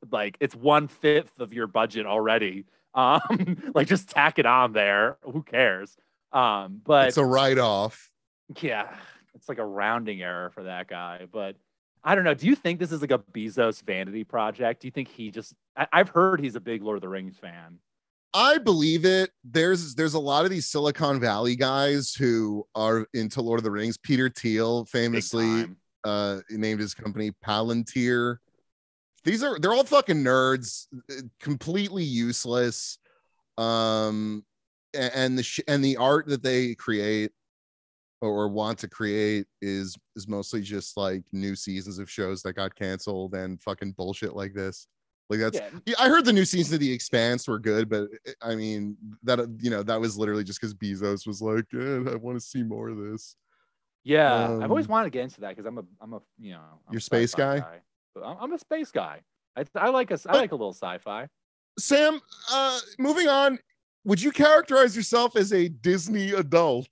like it's one fifth of your budget already. Um, *laughs* like just tack it on there. Who cares? Um, but It's a write-off. yeah, it's like a rounding error for that guy. But I don't know. Do you think this is like a Bezos vanity project? Do you think he just? I, I've heard he's a big Lord of the Rings fan. I believe it. There's there's a lot of these Silicon Valley guys who are into Lord of the Rings. Peter Thiel famously uh named his company Palantir. These are they're all fucking nerds, completely useless. Um and the sh- and the art that they create or, want to create is is mostly just like new seasons of shows that got canceled and fucking bullshit like this. Like that's Yeah. yeah, I heard the new seasons of The Expanse were good, but uh, I mean that you know that was literally just because Bezos was like, eh, I want to see more of this. Yeah, I've always Um, wanted to get into that because I'm a I'm a you know I'm You're space sci-fi guy? I'm, I'm a space guy. I I like a I like a little sci-fi. Sam, uh, moving on, would you characterize yourself as a Disney adult?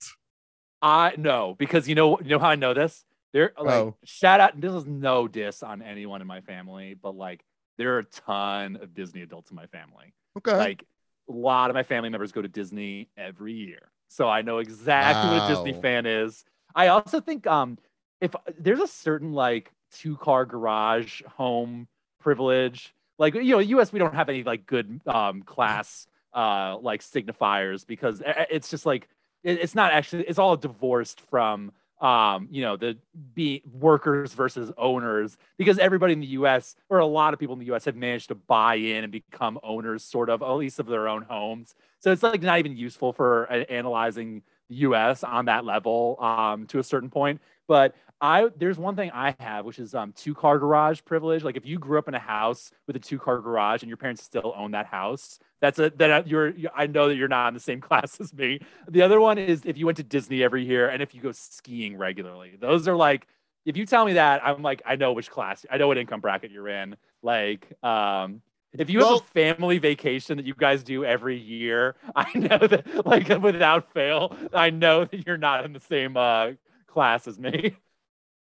I know because you know you know how I know this. There like Oh. shout out. This is no diss on anyone in my family, but like there are a ton of Disney adults in my family. Okay. Like a lot of my family members go to Disney every year, so I know exactly what a Disney fan is. I also think um if there's a certain like two car garage home privilege, like you know, U.S. we don't have any like good um class uh like signifiers because i- i- it's just like it- it's not actually it's all divorced from um you know the be workers versus owners because everybody in the US or a lot of people in the US have managed to buy in and become owners sort of at least of their own homes. So it's like not even useful for a- analyzing the US on that level um to a certain point. But I there's one thing I have which is um two car garage privilege like if you grew up in a house with a two car garage and your parents still own that house that's a that you're I know that you're not in the same *laughs* class as me the other one is if you went to Disney every year and if you go skiing regularly. Those are like, if you tell me that, I'm like, I know which class, I know what income bracket you're in. Like, um, if you have Well- a family vacation that you guys do every year, *laughs* I know that, like, without fail, I know that you're not in the same uh, class as me. *laughs*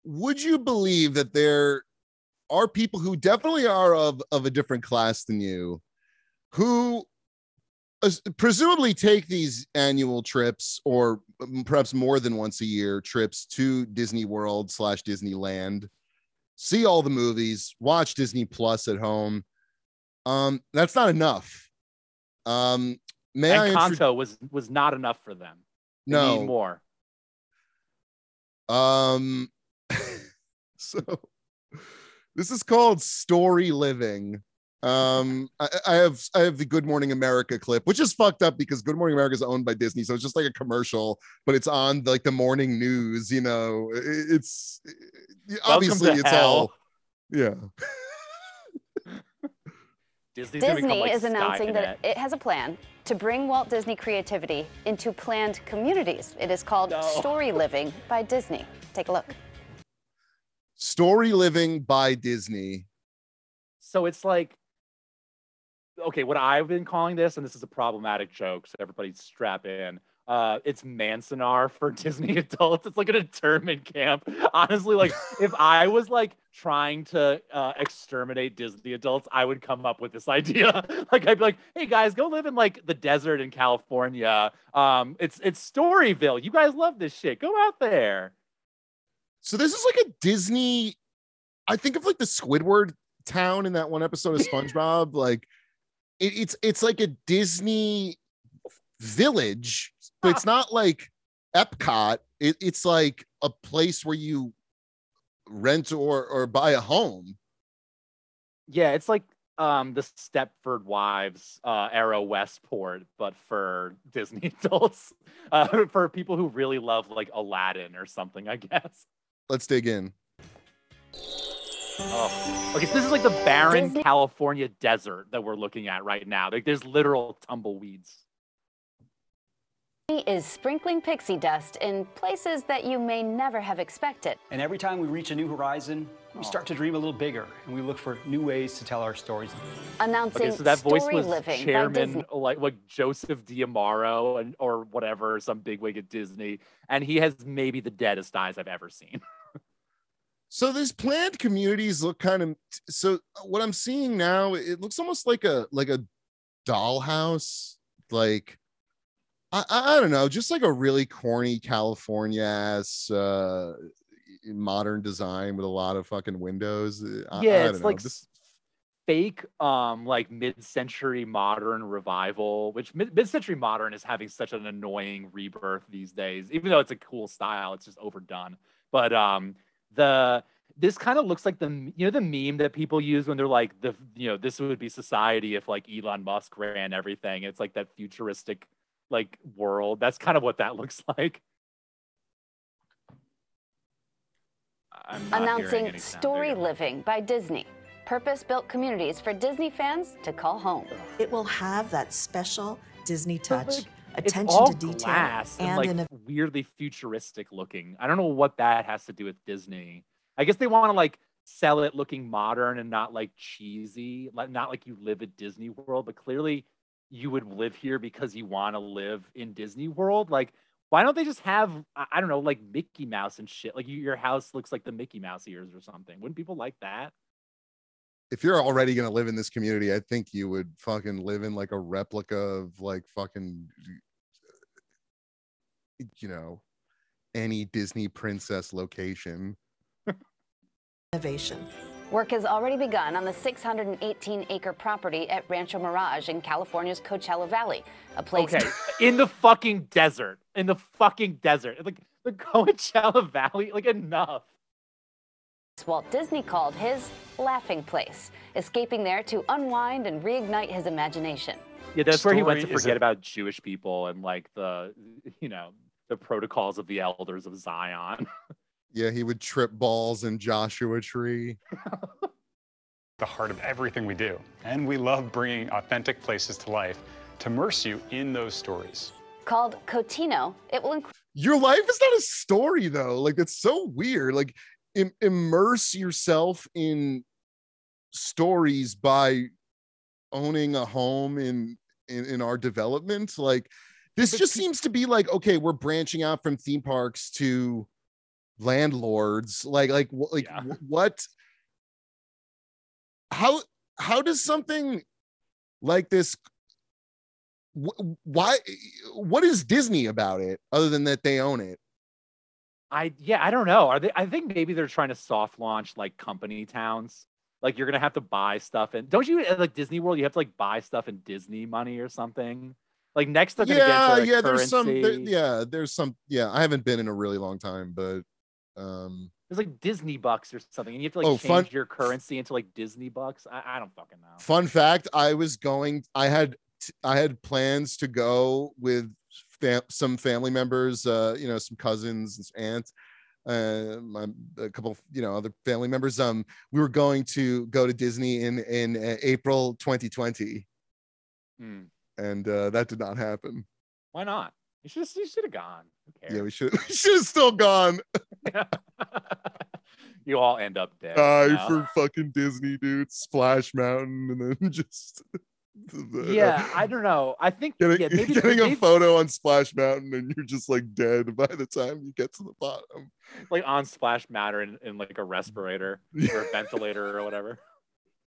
would you believe that there are people who definitely are of of a different class than you who presumably take these annual trips or perhaps more than once a year trips to disney world slash disneyland see all the movies watch disney plus at home um that's not enough um may i Encanto was was not enough for them. They no need more. Um, so this is called story living. Um, I, I have I have the Good Morning America clip, which is fucked up because Good Morning America is owned by Disney, so it's just like a commercial, but it's on like the morning news. You know, I- it's obviously it's hell. all yeah. *laughs* Disney's Disney become, like, is announcing that Skynet. it has a plan to bring Walt Disney creativity into planned communities. It is called No. Story Living by Disney. Take a look. Story living by Disney. So it's like, okay, what I've been calling this, and this is a problematic joke, so everybody strap in. Uh, it's Manzanar for *laughs* Disney adults. It's like an internment camp. Honestly, like *laughs* if I was like trying to uh, exterminate Disney adults, I would come up with this idea. *laughs* like I'd be like, "Hey guys, go live in like the desert in California. Um, it's it's Storyville. You guys love this shit. Go out there." So this is like a Disney. I think of like the Squidward town in that one episode of *laughs* SpongeBob. like it, it's it's like a Disney village, but it's not like Epcot. It, it's like a place where you rent or or buy a home. Yeah, it's like um the Stepford Wives uh era Westport, but for Disney *laughs* adults. Uh for people who really love like Aladdin or something, I guess. Let's dig in. Oh. Okay, so this is like the barren Disney- California desert that we're looking at right now. Like there's literal tumbleweeds. Disney is sprinkling pixie dust in places that you may never have expected. And every time we reach a new horizon, we oh. start to dream a little bigger and we look for new ways to tell our stories. Announcing Okay, so that voice Story was Living chairman like like Joseph D'Amaro and or whatever, some bigwig at Disney, and he has maybe the deadest eyes I've ever seen. *laughs* So these planned communities look kind of so what I'm seeing now, it looks almost like a like a dollhouse, like I, I I don't know, just like a really corny California ass uh modern design with a lot of fucking windows. I, yeah, I it's know. like This- fake um like mid-century modern revival which mid-century modern is having such an annoying rebirth these days even though it's a cool style it's just overdone but um the this kind of looks like the you know the meme that people use when they're like the you know this would be society if like Elon Musk ran everything it's like that futuristic like world that's kind of what that *laughs* looks like I'm Announcing. Story There you go. Living by Disney. Purpose built communities for Disney fans to call home. It will have that special Disney But, touch, oh like, it's attention all to detail, glass and, and like an weirdly futuristic looking. I don't know what that has to do with Disney. I guess they want to like sell it looking modern and not like cheesy, like not like you live at Disney World, but clearly you would live here because you want to live in Disney World. Like, why don't they just have I I don't know, like Mickey Mouse and shit? Like you, your house looks like the Mickey Mouse ears or something. Wouldn't people like that? If you're already gonna live in this community, I think you would fucking live in like a replica of like fucking, you know, any Disney princess location. innovation. Work has already begun on the 618 acre property at Rancho Mirage in California's Coachella Valley, a place Okay, in the fucking desert, in the fucking desert, like the Coachella Valley, like enough. Walt Disney called his laughing place, escaping there to unwind and reignite his imagination. Yeah, that's where he went to forget a- about Jewish people and like the, you know, the protocols of the elders of Zion. *laughs* Yeah, he would trip balls in Joshua Tree. *laughs* the heart of everything we do. And we love bringing authentic places to life to immerse you in those stories. Called Cotino, it will include Your life is not a story though. Like it's so weird. Like im- immerse yourself in stories by owning a home in in, in our development. Like this But just pe- seems to be like okay, we're branching out from theme parks to landlords. Like like like Yeah. wh- what? How how does something like this wh- why what is disney about it other than that they own it I yeah, I don't know. Are they? I think maybe they're trying to soft launch like company towns. Like you're gonna have to buy stuff, and don't you at like Disney World? You have to like buy stuff in Disney money or something. Like next, they're yeah get into, like, yeah there's some there- yeah there's some yeah i haven't been in a really long time but um There's like Disney bucks or something, and you have to like Oh, change fun- your currency into like Disney bucks. I, I don't fucking know. fun fact i was going i had i had plans to go with fam- some family members uh you know some cousins aunts uh my a couple you know other family members um we were going to go to disney in in uh, april 2020 Hmm. and uh that did not happen Why not? You should you should have gone. Yeah we should *laughs* we should have still gone *laughs* you all end up dead. die you know? for fucking disney dude splash mountain and then *laughs* just yeah, I *laughs* don't know. I think getting, yeah, *laughs* maybe getting a photo on Splash Mountain and you're just like dead by the time you get to the bottom. like on splash matter in, in like a respirator *laughs* or a ventilator or whatever.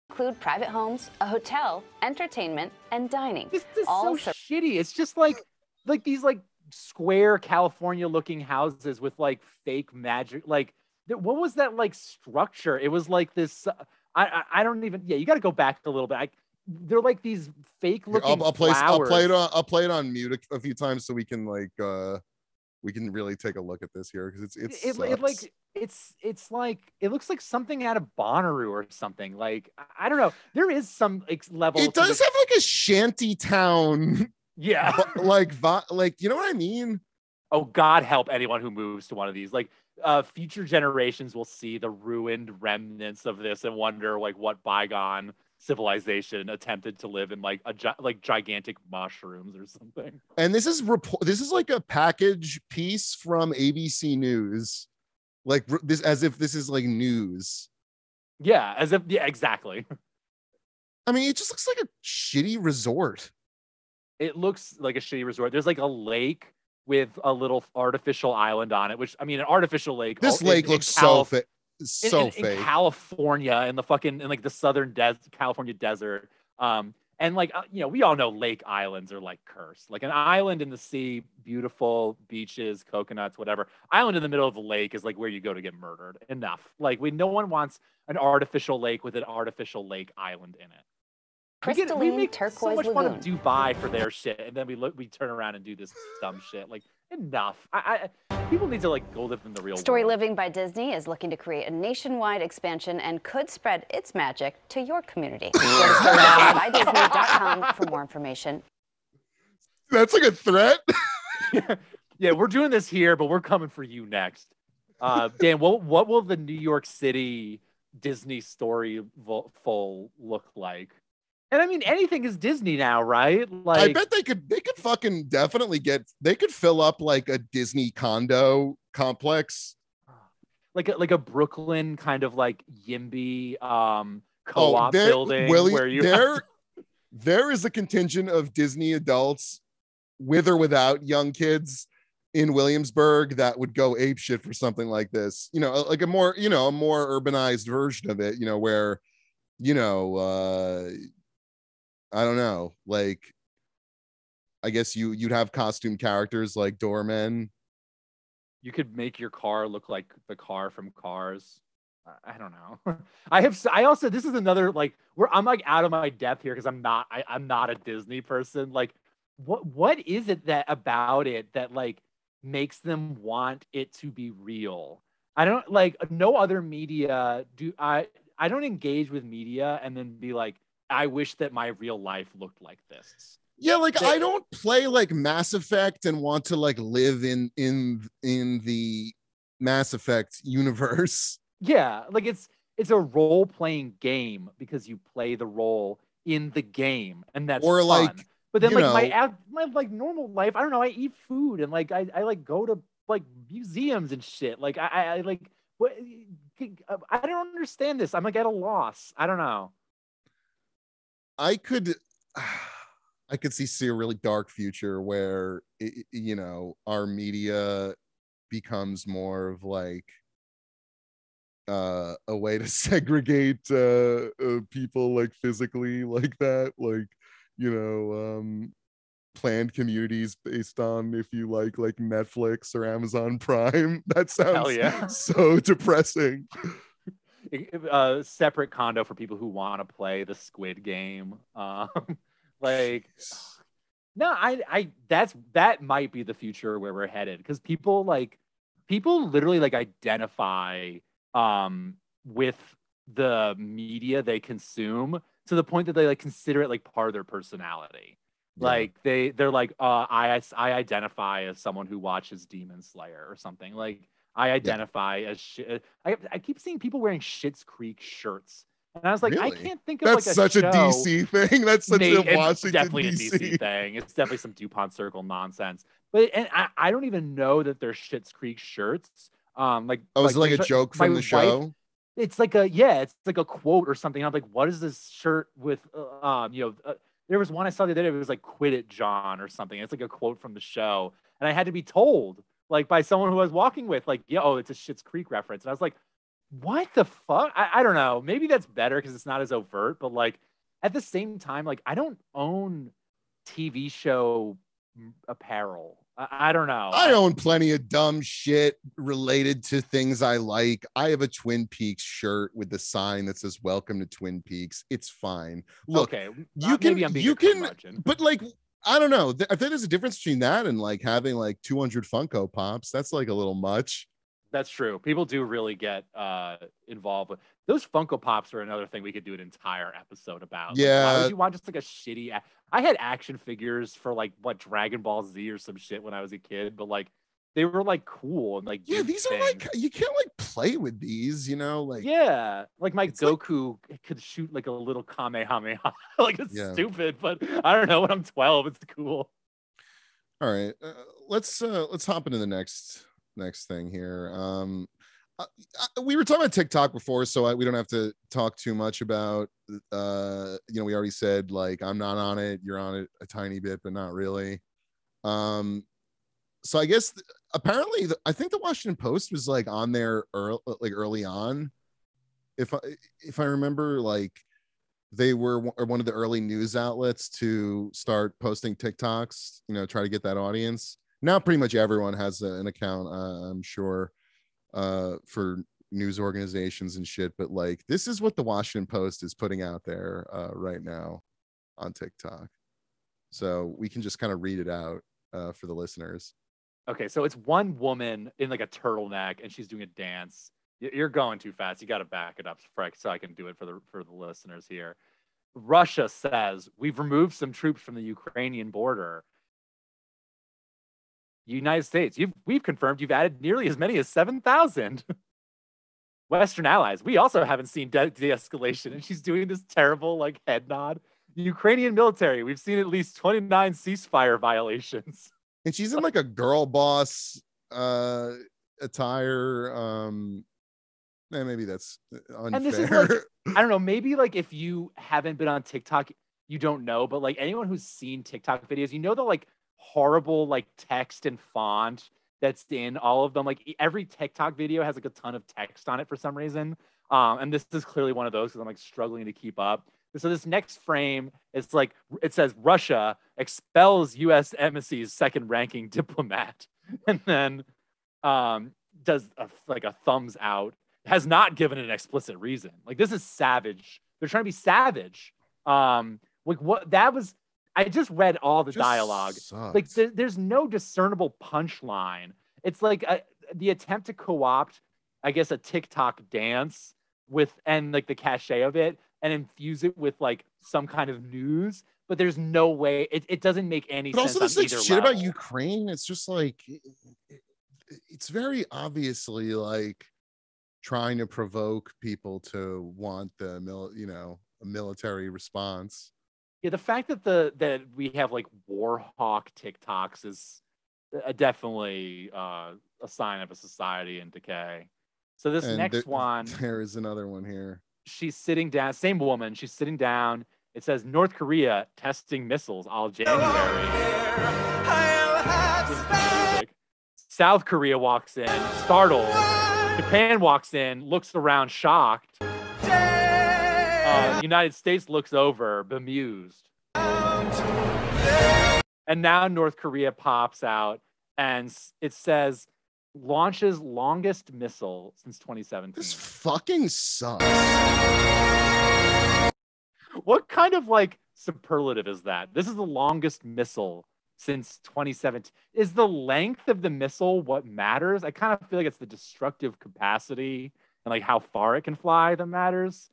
include private homes, a hotel, entertainment, and dining. This, this is so ser- shitty. It's just like like these like square California looking houses with like fake magic. Like th- what was that like structure? It was like this. Uh, I, I I don't even. Yeah, you got to go back a little bit. I, they're like these fake looking I'll, I'll play I'll play it on I'll play it on mute a, a few times so we can like uh we can really take a look at this here because it's it's it, it like it's it's like it looks like something out of Bonnaroo or something. Like I- don't know. There is some ex- level. it does have like a shanty town *laughs* yeah. *laughs* like like you know what I mean? oh god help anyone who moves to one of these like uh future generations will see the ruined remnants of this and wonder like what bygone civilization attempted to live in like a gi- like gigantic mushrooms or something And this is report this is like a package piece from ABC News. Like this as if this is like news. yeah as if yeah exactly I mean, it just looks like a shitty resort. it looks like a shitty resort there's like a lake with a little artificial island on it which i mean an artificial lake This in- lake in looks so Calif- fa- in, so in, in fake. California in the fucking in like the southern des- California desert. Um, and like uh, you know, we all know lake islands are like cursed. Like an island in the sea, beautiful beaches, coconuts, whatever. Island in the middle of the lake is like where you go to get murdered. Enough. Like we, no one wants an artificial lake with an artificial lake island in it. We get- we make turquoise so much fun of lagoon. Dubai for their shit, and then we look, we turn around and do this dumb shit. Like enough. I, I people need to like go live in the real Story world. Living by Disney is looking to create a nationwide expansion and could spread its magic to your community. *laughs* Go to storylivingby.disney.com for more information. That's like a threat. *laughs* *laughs* yeah, we're doing this here, but we're coming for you next. Uh, Dan, what what will the New York City Disney story vo- full look like? And I mean, anything is Disney now, right? Like, I bet they could they could fucking definitely get they could fill up like a Disney condo complex. like a, like a Brooklyn kind of like Yimby um co-op Oh, there- building Willie, where you there there is a contingent of Disney adults with or without young kids in Williamsburg that would go ape shit for something like this. You know, like a more, you know, a more urbanized version of it, you know, where, you know, uh I don't know, like I guess you you'd have costume characters like doormen. you could make your car look like the car from Cars. I- don't know. *laughs* I have. I also. This is another like where I'm like out of my depth here because I'm not. I, I'm not a Disney person. Like, what what is it that about it that like makes them want it to be real? I don't like no other media. Do I? I don't engage with media and then be like, I wish that my real life looked like this. Yeah, like They- I don't play like Mass Effect and want to like live in in in the Mass Effect universe. Yeah, like it's it's a role playing game because you play the role in the game, and that's Or, fun. like, But then like my know- ac- my like normal life, I don't know. I eat food and like I, I like go to like museums and shit. Like I I, I like what I don't understand this. I'm like at a loss. I don't know. I could *sighs* I could see see a really dark future where i- i- you know our media becomes more of like uh a way to *laughs* segregate uh, uh people like physically like that like you know um planned communities based on if you like like Netflix or Amazon *laughs* Prime that sounds yeah. so depressing A separate condo for people who want to play the Squid Game. Um, *laughs* like No, I, I, that's that might be the future where we're headed because people like, people literally like identify um with the media they consume to the point that they like consider it like part of their personality. Yeah. Like they, they're like, uh, I, I identify as someone who watches Demon Slayer or something. Like I identify as shit. I, I keep seeing people wearing Schitt's Creek shirts, and I was like, I can't think of that's like a such a DC thing *laughs* that's such May- a it's Washington definitely DC. a DC thing. It's definitely some Dupont Circle nonsense. But and I, I don't even know that they're Schitt's Creek shirts. Um, like Oh, is it like a joke from the wife- show? It's like a yeah, it's like a quote or something. I'm like, what is this shirt with? uh, Um, you know, uh, there was one I saw the other day. It was like "Quit it, John" or something. It's like a quote from the show, and I had to be told like by someone who I was walking with, like, yeah, oh, it's a Schitt's Creek reference, and I was like, what the fuck? I, I don't know. Maybe that's better because it's not as overt, but like at the same time, like I don't own TV show apparel. I, I don't know. I own plenty of dumb shit related to things I like. I have a Twin Peaks shirt with the sign that says "Welcome to Twin Peaks." It's fine. Look, okay, you uh, can maybe I'm being you can, but like I don't know. I think there's a difference between that and like having like 200 Funko Pops. That's like a little much. That's true. People do really get uh involved with those Funko Pops are another thing we could do an entire episode about. Like, why Yeah. would you want just like a shitty? a- I had action figures for like what Dragon Ball Z or some shit when I was a kid, but like they were like cool and like Yeah, these are like you can't like play with these. You know, like yeah, like my it's like- Goku could shoot like a little Kamehameha. *laughs* like it's Yeah. stupid, but I don't know. When I'm 12, it's cool. All right, uh, let's uh let's hop into the next next thing here. Um, uh, uh, we were talking about TikTok before, so I, we don't have to talk too much about. Uh, you know, we already said like I'm not on it. You're on it a tiny bit, but not really. Um, so I guess apparently the, I think the Washington Post was like on there early, like early on. If I if I remember, like they were one- one of the early news outlets to start posting TikToks, you know, try to get that audience. Now, pretty much everyone has a- an account, uh, I'm sure, uh, for news organizations and shit. But like, this is what the Washington Post is putting out there uh, right now on TikTok. So we can just kind of read it out uh, for the listeners. Okay, so it's one woman in like a turtleneck, and she's doing a dance. You're going too fast. You got to back it up, Freck, so I can do it for the for the listeners here. Russia says we've removed some troops from the Ukrainian border. United States, you've we've confirmed you've added nearly as many as seven thousand. *laughs* Western allies, we also haven't seen de- de-escalation, and she's doing this terrible like head nod. Ukrainian military, we've seen at least 29 ceasefire violations. *laughs* and she's in like a girl boss uh attire um eh, maybe that's unfair And this is like- *laughs* I don't know, maybe like if you haven't been on TikTok, you don't know, but like anyone who's seen TikTok videos, you know the like horrible like text and font that's in all of them. Like every TikTok video has like a ton of text on it for some reason. Um, and this is clearly one of those because I'm like struggling to keep up. So this next frame, it's like it says Russia expels U.S. embassy's second-ranking *laughs* diplomat, and then um, does a, like a thumbs out. Has not given an explicit reason. Like this is savage. They're trying to be savage. Um, like what that was. I just read all the dialogue. Like sucks. there, there's no discernible punchline. It's like a, the attempt to co-opt, I guess, a TikTok dance with and like the cachet of it and infuse it with like some kind of news. But there's no way it, it doesn't make any but sense. also this like shit about ukraine it's just like it- it- it's very obviously like trying to provoke people to want the mil you know a military response Yeah, the fact that the that we have like war Warhawk TikToks is definitely uh, a sign of a society in decay. So this And next there- *laughs* one, there is another one here she's sitting down. Same woman. She's sitting down. It says North Korea testing missiles all January. South Korea walks in, startled. Japan walks in, looks around, shocked. Uh, United States looks over, bemused. And now North Korea pops out and it says launches longest missile since 2017. this fucking sucks What kind of like superlative is that? This is the longest missile since 2017. Is the length of the missile what matters? I kind of feel like it's the destructive capacity and like how far it can fly that matters.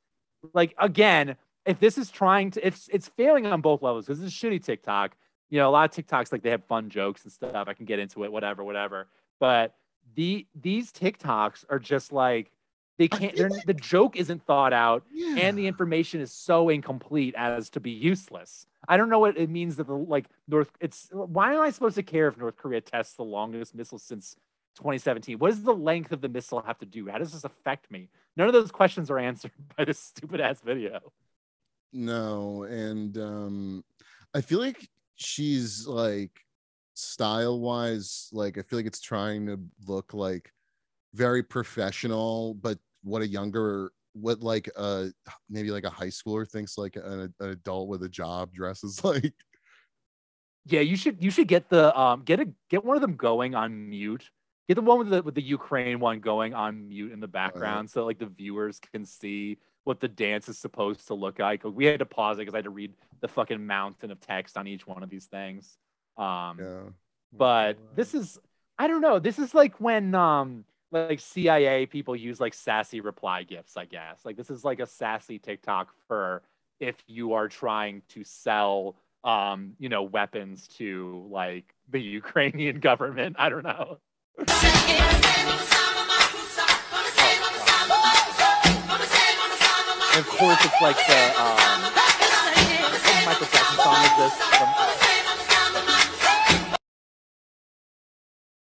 Like again, if this is trying to, if it's failing on both levels because is shitty TikTok. You know, a lot of TikToks like they have fun jokes and stuff. I can get into it, whatever, whatever. But the these TikToks are just like they can't. like- the joke isn't thought out yeah and the information is so incomplete as to be useless. I don't know what it means that the like North. It's why am I supposed to care if North Korea tests the longest missile since 2017? What does the length of the missile have to do? How does this affect me? None of those questions are answered *laughs* by this stupid ass video. no and um i feel like she's like style wise like i feel like it's trying to look like very professional but what a younger what like uh maybe like a high schooler thinks like an, an adult with a job dresses *laughs* like Yeah, you should you should get the um get a get one of them going on mute. Get the one with the with the Ukraine one going on mute in the background so like the viewers can see what the dance is supposed to look like. We had to pause it because I had to read the fucking mountain of text on each one of these things. Um yeah but this is I don't know. This is like when um like CIA people use like sassy reply gifts, I guess. Like this is like a sassy TikTok for if you are trying to sell um, you know, weapons to like the *laughs* Ukrainian government. I don't know. Of course it's like the um Michael Jackson song is this from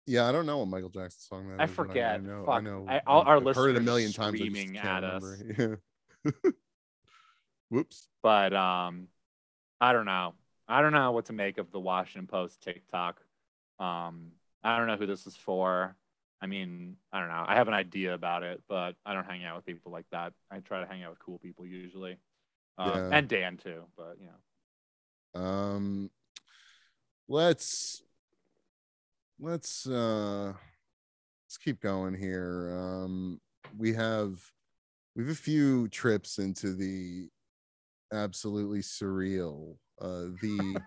yeah i don't know what michael jackson song that I is, forget. i know i know I- all our I've heard it a million times screaming at us. yeah *laughs* whoops. But um i don't know. I don't know what to make of the washington post tiktok. Um i don't know who this is for. I mean i don't know. I have an idea about it but i don't hang out with people like that. I try to hang out with cool people usually. Um, Yeah. and dan too but you know. Um let's let's uh let's keep going here. Um we have we have a few trips into the absolutely surreal uh the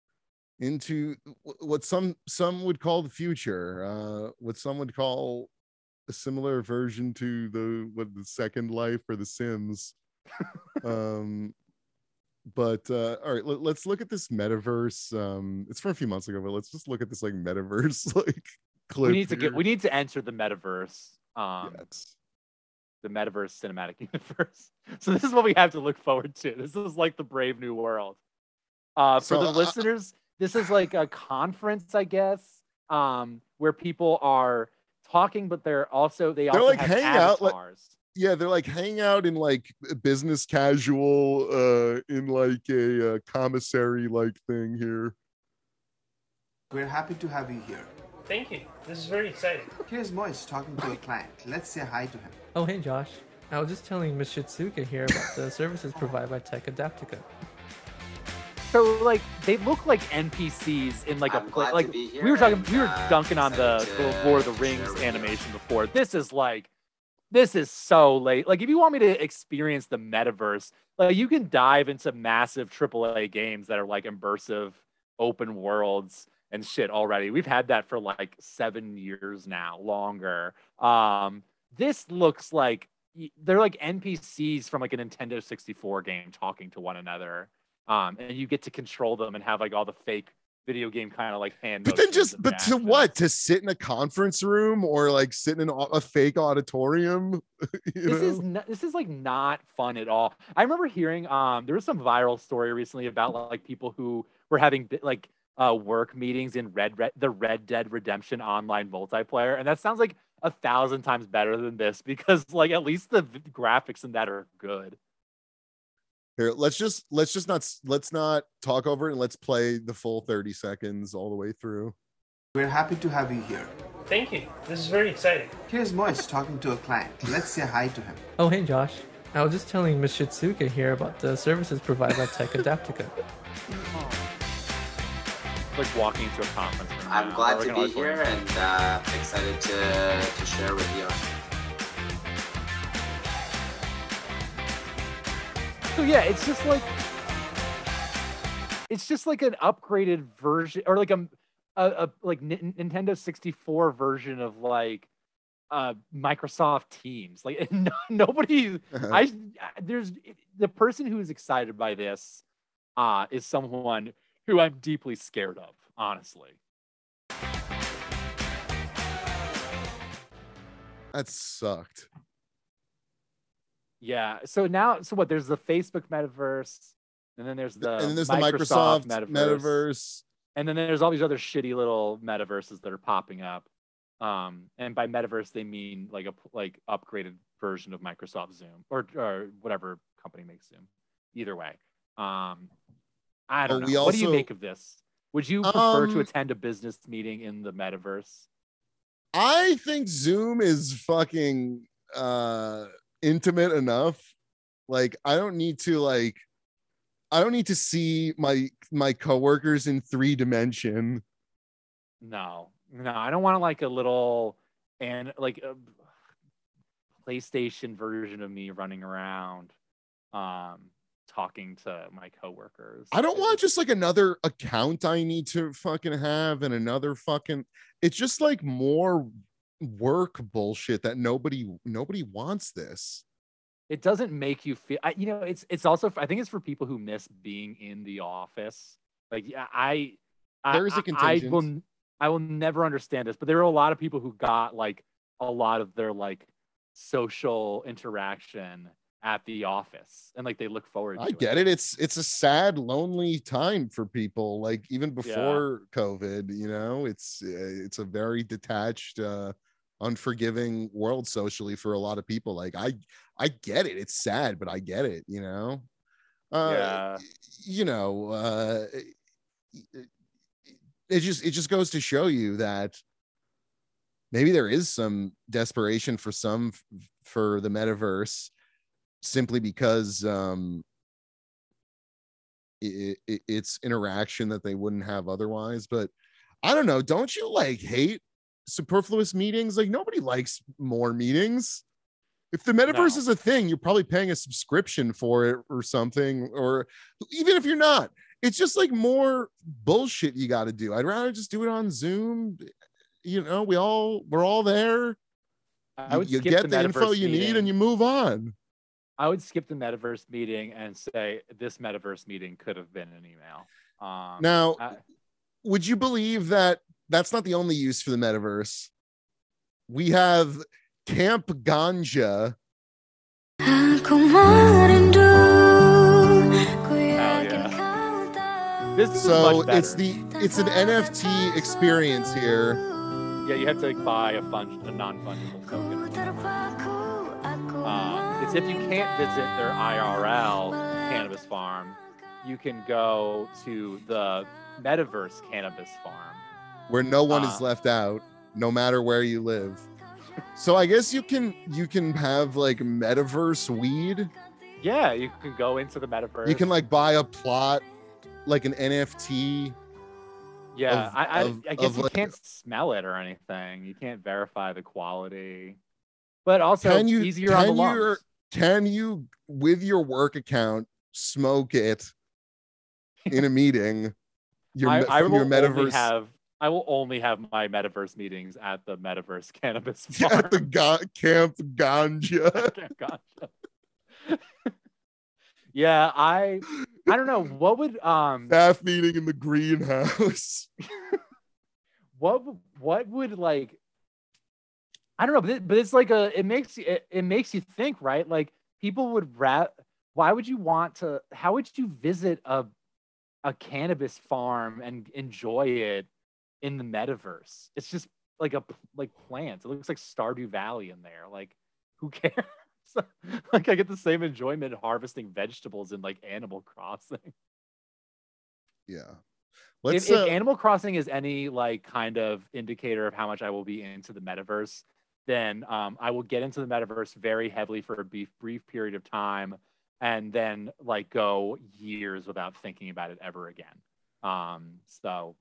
*laughs* into what some some would call the future uh what some would call a similar version to the what the second life or the sims. *laughs* Um but uh all right let, us look at this metaverse um it's from a few months ago but let's just look at this like metaverse *laughs* like clip we need to get we need to enter the metaverse um yes. the metaverse cinematic *laughs* universe. So this is what we have to look forward to. This is like the brave new world. Uh for So, the uh, listeners this is like *laughs* a conference i guess um where people are talking but they're also they They're, also like, have hanging out, like- avatars yeah they're like hang out in like business casual uh in like a uh, commissary like thing here We're happy to have you here. Thank you. This is very exciting. Here's Moise talking to a client. Let's say hi to him. Oh, hey, Josh. I was just telling Miss Shitsuka here about the services provided by Tech Adaptica. so like they look like npcs in like a I'm pla- glad to like be here we were talking we were dunking on the, the to- lord of the rings share with you. animation before this is like this is so late. Like if you want me to experience the metaverse like you can dive into massive aaa games that are like immersive open worlds and shit already. We've had that for like seven years now longer. Um this looks like they're like npcs from like a nintendo 64 game talking to one another um and you get to control them and have like all the fake video game kind of like hand but then just but to what to sit in a conference room or like sit in au- a fake auditorium *laughs* this know? is not, this is like not fun at all. I remember hearing um there was some viral story recently about like people who were having like uh work meetings in Red, Red the Red Dead Redemption online multiplayer, and that sounds like a thousand times better than this *laughs* because like at least the graphics in that are good. Here, let's just let's just not let's not talk over it and let's play the full 30 seconds all the way through. We're happy to have you here. Thank you. This is very exciting. Here's Moise talking to a client. Let's say hi to him. Oh, hey, Josh. I was just telling Miss Shitsuka here about the services provided by Tech Adaptica. Like walking into a conference room. I'm now, glad to be here and uh, excited to, to share with you. So yeah, it's just like it's just like an upgraded version or like a a, a like Nin- Nintendo 64 version of like uh Microsoft Teams. Like *laughs* no, nobody I there's the person who is excited by this uh is someone who I'm deeply scared of, honestly. That sucked. Yeah. So now so what there's the Facebook metaverse and then there's the and then there's the Microsoft metaverse. metaverse. and then there's all these other shitty little metaverses that are popping up um and by metaverse they mean like a like upgraded version of microsoft zoom or or whatever company makes zoom either way um i don't Well, know we what do you make of this would you prefer to Um, attend a business meeting in the metaverse I think Zoom is fucking uh intimate enough. Like I don't need to like I don't need to see my my coworkers in three dimension. no no i don't want like a little and like a playstation version of me running around um talking to my coworkers I don't want just like another account I need to fucking have and another fucking it's just like more work bullshit that nobody nobody wants this. it doesn't make you feel I, you know it's it's also i think it's for people who miss being in the office like yeah, i I- There is a I- I will contingent. i will never understand this but there are a lot of people who got like a lot of their like social interaction at the office and like they look forward I get it. It's it's a sad, lonely time for people. Like even before COVID, you know, it's uh, it's a very detached, uh, unforgiving world socially for a lot of people. Like I I get it. It's sad, but I get it. You know, uh, Yeah. you know, uh, it, it just it just goes to show you that maybe there is some desperation for some f- for the metaverse simply because um it, it, it's interaction that they wouldn't have otherwise but i don't know don't you like hate superfluous meetings like nobody likes more meetings. If the metaverse No. is a thing you're probably paying a subscription for it or something or even if you're not it's just like more bullshit you got to do. I'd rather just do it on zoom. You know we all we're all there. I would you get the the, info you need and you move on. I would skip the metaverse meeting and say this metaverse meeting could have been an email. Um, Now, I- would you believe that that's not the only use for the metaverse? We have Camp Ganja. This is So it's the it's an NFT experience here. yeah, you have to like, buy a fun a non fungible token. Um, it's if you can't visit their IRL cannabis farm, you can go to the metaverse cannabis farm. Where no one is Ah. left out no matter where you live so i guess you can you can have like metaverse weed Yeah, you can go into the metaverse. you can like buy a plot like an nft Yeah, of- I, I, of- I guess you like- can't smell it or anything. You can't verify the quality, but also can you easier on the can you lungs. can you with your work account smoke it *laughs* in a meeting your, I, I will your metaverse have I will only have my metaverse meetings at the metaverse *laughs* cannabis farm. *laughs* at the ga- camp ganja *laughs* Gotcha. yeah, I I don't know what would um staff meeting in the greenhouse what what would like I don't know, but, it, but it's like a it makes you it, it makes you think, right? Like people would rat why would you want to how would you visit a a cannabis farm and enjoy it in the metaverse? It's just like a like plants. It looks like Stardew Valley in there. Like who *laughs* cares? *laughs* like I get the same enjoyment harvesting vegetables in like Animal Crossing. yeah If, let's if uh, Animal Crossing is any like kind of indicator of how much I will be into the metaverse, then um, I will get into the metaverse very heavily for a brief, brief period of time, and then like go years without thinking about it ever again. Um, so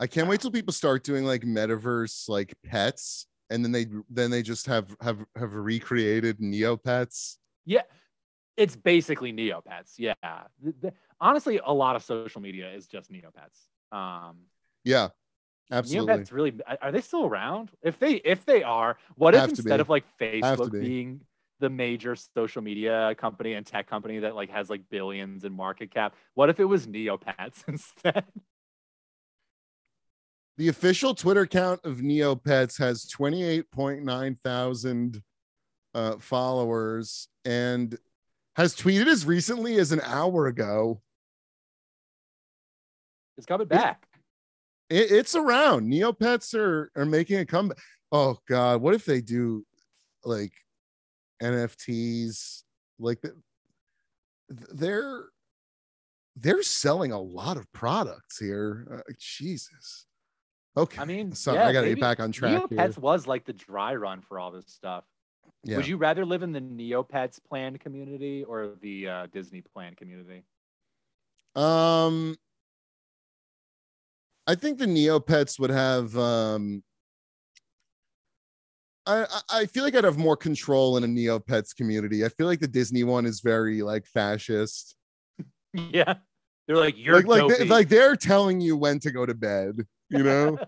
I can't wait till people start doing like metaverse like pets, and then they then they just have have have recreated Neopets. yeah, it's basically Neopets. Yeah, honestly, a lot of social media is just Neopets. Um, Yeah, absolutely. Neopets really are- they still around? If they if they are, what if instead be. of like Facebook be. being the major social media company and tech company that like has like billions in market cap, what if it was Neopets *laughs* instead? The official Twitter account of Neopets has 28.9 thousand uh, followers and has tweeted as recently as an hour ago. It's coming back. It, it's around. Neopets are are making a comeback. Oh God, what if they do like NFTs? Like they're they're selling a lot of products here. Uh, Jesus. Okay. I mean, sorry, yeah, I gotta maybe get back on track here. Neopets was like the dry run for all this stuff. Yeah. Would you rather live in the Neopets planned community or the uh, Disney planned community? Um, I think the Neopets would have. Um, I I- I feel like I'd have more control in a Neopets community. I feel like the Disney one is very like fascist. *laughs* yeah, they're like you're like like they, like they're telling you when to go to bed. *laughs* You know.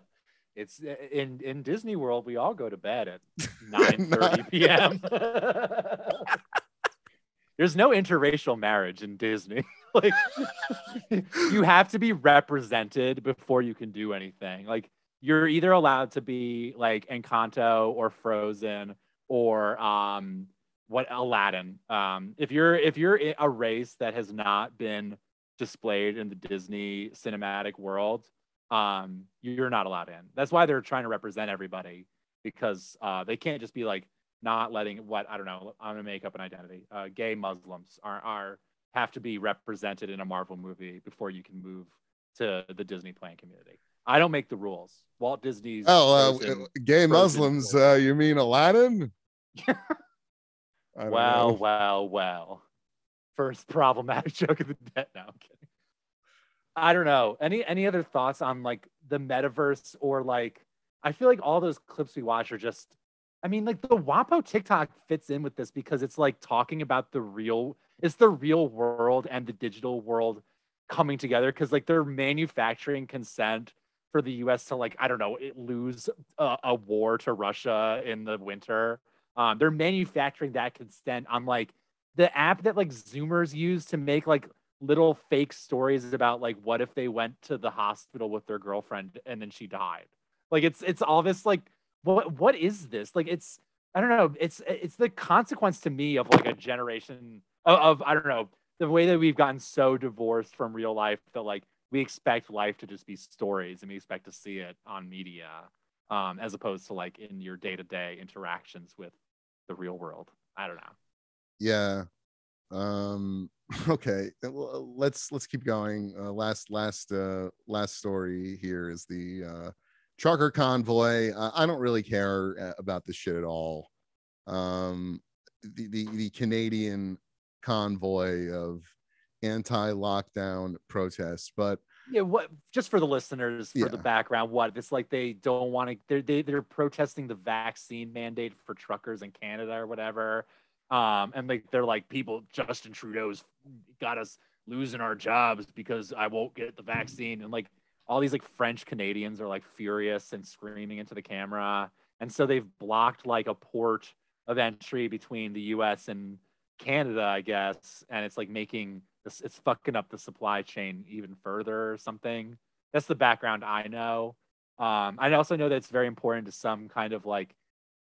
It's uh, in in Disney World. We all go to bed at *laughs* nine thirty p.m. *laughs* There's no interracial marriage in Disney. like you have to be represented before you can do anything. Like you're either allowed to be like Encanto or Frozen or um what Aladdin. Um if you're if you're a race that has not been displayed in the Disney cinematic world, um you're not allowed in. That's why they're trying to represent everybody because uh they can't just be like not letting what I don't know, I'm gonna make up an identity. Uh gay Muslims are are have to be represented in a Marvel movie before you can move to the Disney plan community. I don't make the rules. Walt Disney's Oh, uh, gay Muslims. Uh, you mean Aladdin? *laughs* Well, know. well, well. First problematic *laughs* joke of the day. No. I don't know. Any any other thoughts on like the metaverse or like I feel like all those clips we watch are just I mean like the WAPO TikTok fits in with this because it's like talking about the real it's the real world and the digital world coming together because like they're manufacturing consent for the US to like I don't know lose a, a war to Russia in the winter. Um, they're manufacturing that consent on like the app that like Zoomers use to make like little fake stories about like what if they went to the hospital with their girlfriend and then she died. Like it's it's all this like what what is this? Like it's I don't know. It's it's the consequence to me of like a generation of, of I don't know the way that we've gotten so divorced from real life that like we expect life to just be stories and we expect to see it on media um, as opposed to like in your day-to-day interactions with the real world i don't know yeah um *laughs* okay let's let's keep going. Uh, last last uh last story here is the uh trucker convoy. Uh, i don't really care uh, about this shit at all. Um the the, the canadian convoy of anti-lockdown protests but yeah what just for the listeners for Yeah. the background what it's like they don't want to they're they, they're protesting the vaccine mandate for truckers in canada or whatever um and like they're like people justin trudeau's got us losing our jobs because i won't get the vaccine. And like all these like french canadians are like furious and screaming into the camera. And so they've blocked like a port of entry between the us and canada i guess. And it's like making this it's fucking up the supply chain even further or something. That's the background i know. Um i also know that it's very important to some kind of like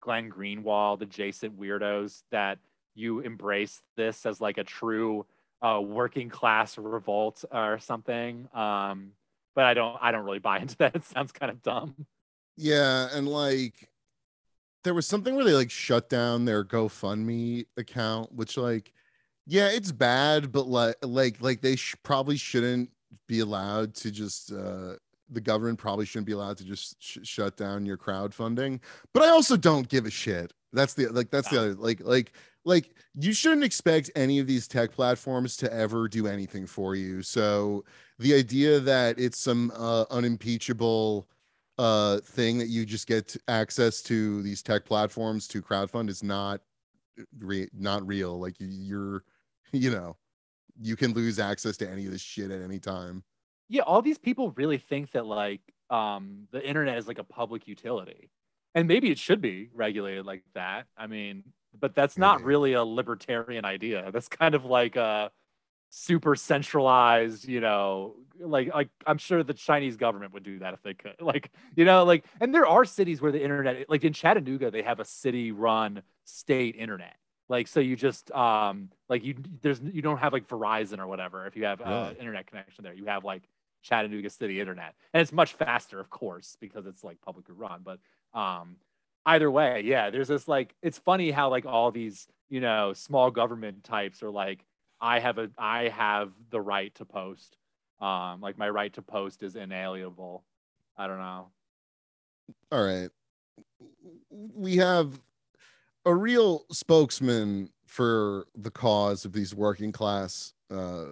glenn greenwald adjacent weirdos that you embrace this as like a true uh working class revolt or something um but i don't i don't really buy *laughs* into that. It sounds kind of dumb. Yeah, and like there was something where they like shut down their GoFundMe account, which like yeah, it's bad, but like like like they sh- probably shouldn't be allowed to just uh the government probably shouldn't be allowed to just sh- shut down your crowdfunding. But I also don't give a shit. That's the like that's the other like like like you shouldn't expect any of these tech platforms to ever do anything for you. So the idea that it's some uh, unimpeachable uh thing that you just get to access to these tech platforms to crowdfund is not re- not real like you- you're you know you can lose access to any of this shit at any time yeah all these people really think that like um the internet is like a public utility. And maybe it should be regulated like that. I mean but that's not really a libertarian idea. That's kind of like a super centralized you know like like i'm sure the chinese government would do that if they could. *laughs* Like you know like and there are cities where the internet like in chattanooga they have a city run state internet. Like so you just um like you there's you don't have like verizon or whatever if you have uh, internet connection there. You have like chattanooga city internet. And it's much faster of course because it's like publicly run but um either way yeah there's this like it's funny how like all these you know small government types are like i have a i have the right to post um like my right to post is inalienable. I don't know. All right. We have a real spokesman for the cause of these working class uh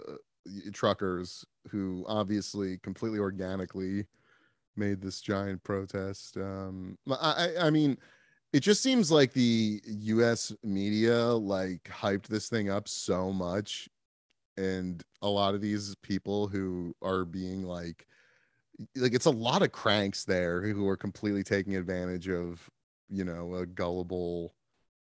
truckers who obviously completely organically made this giant protest um i i, mean it just seems like the us media like hyped this thing up so much and a lot of these people who are being like like it's a lot of cranks there who are completely taking advantage of you know a gullible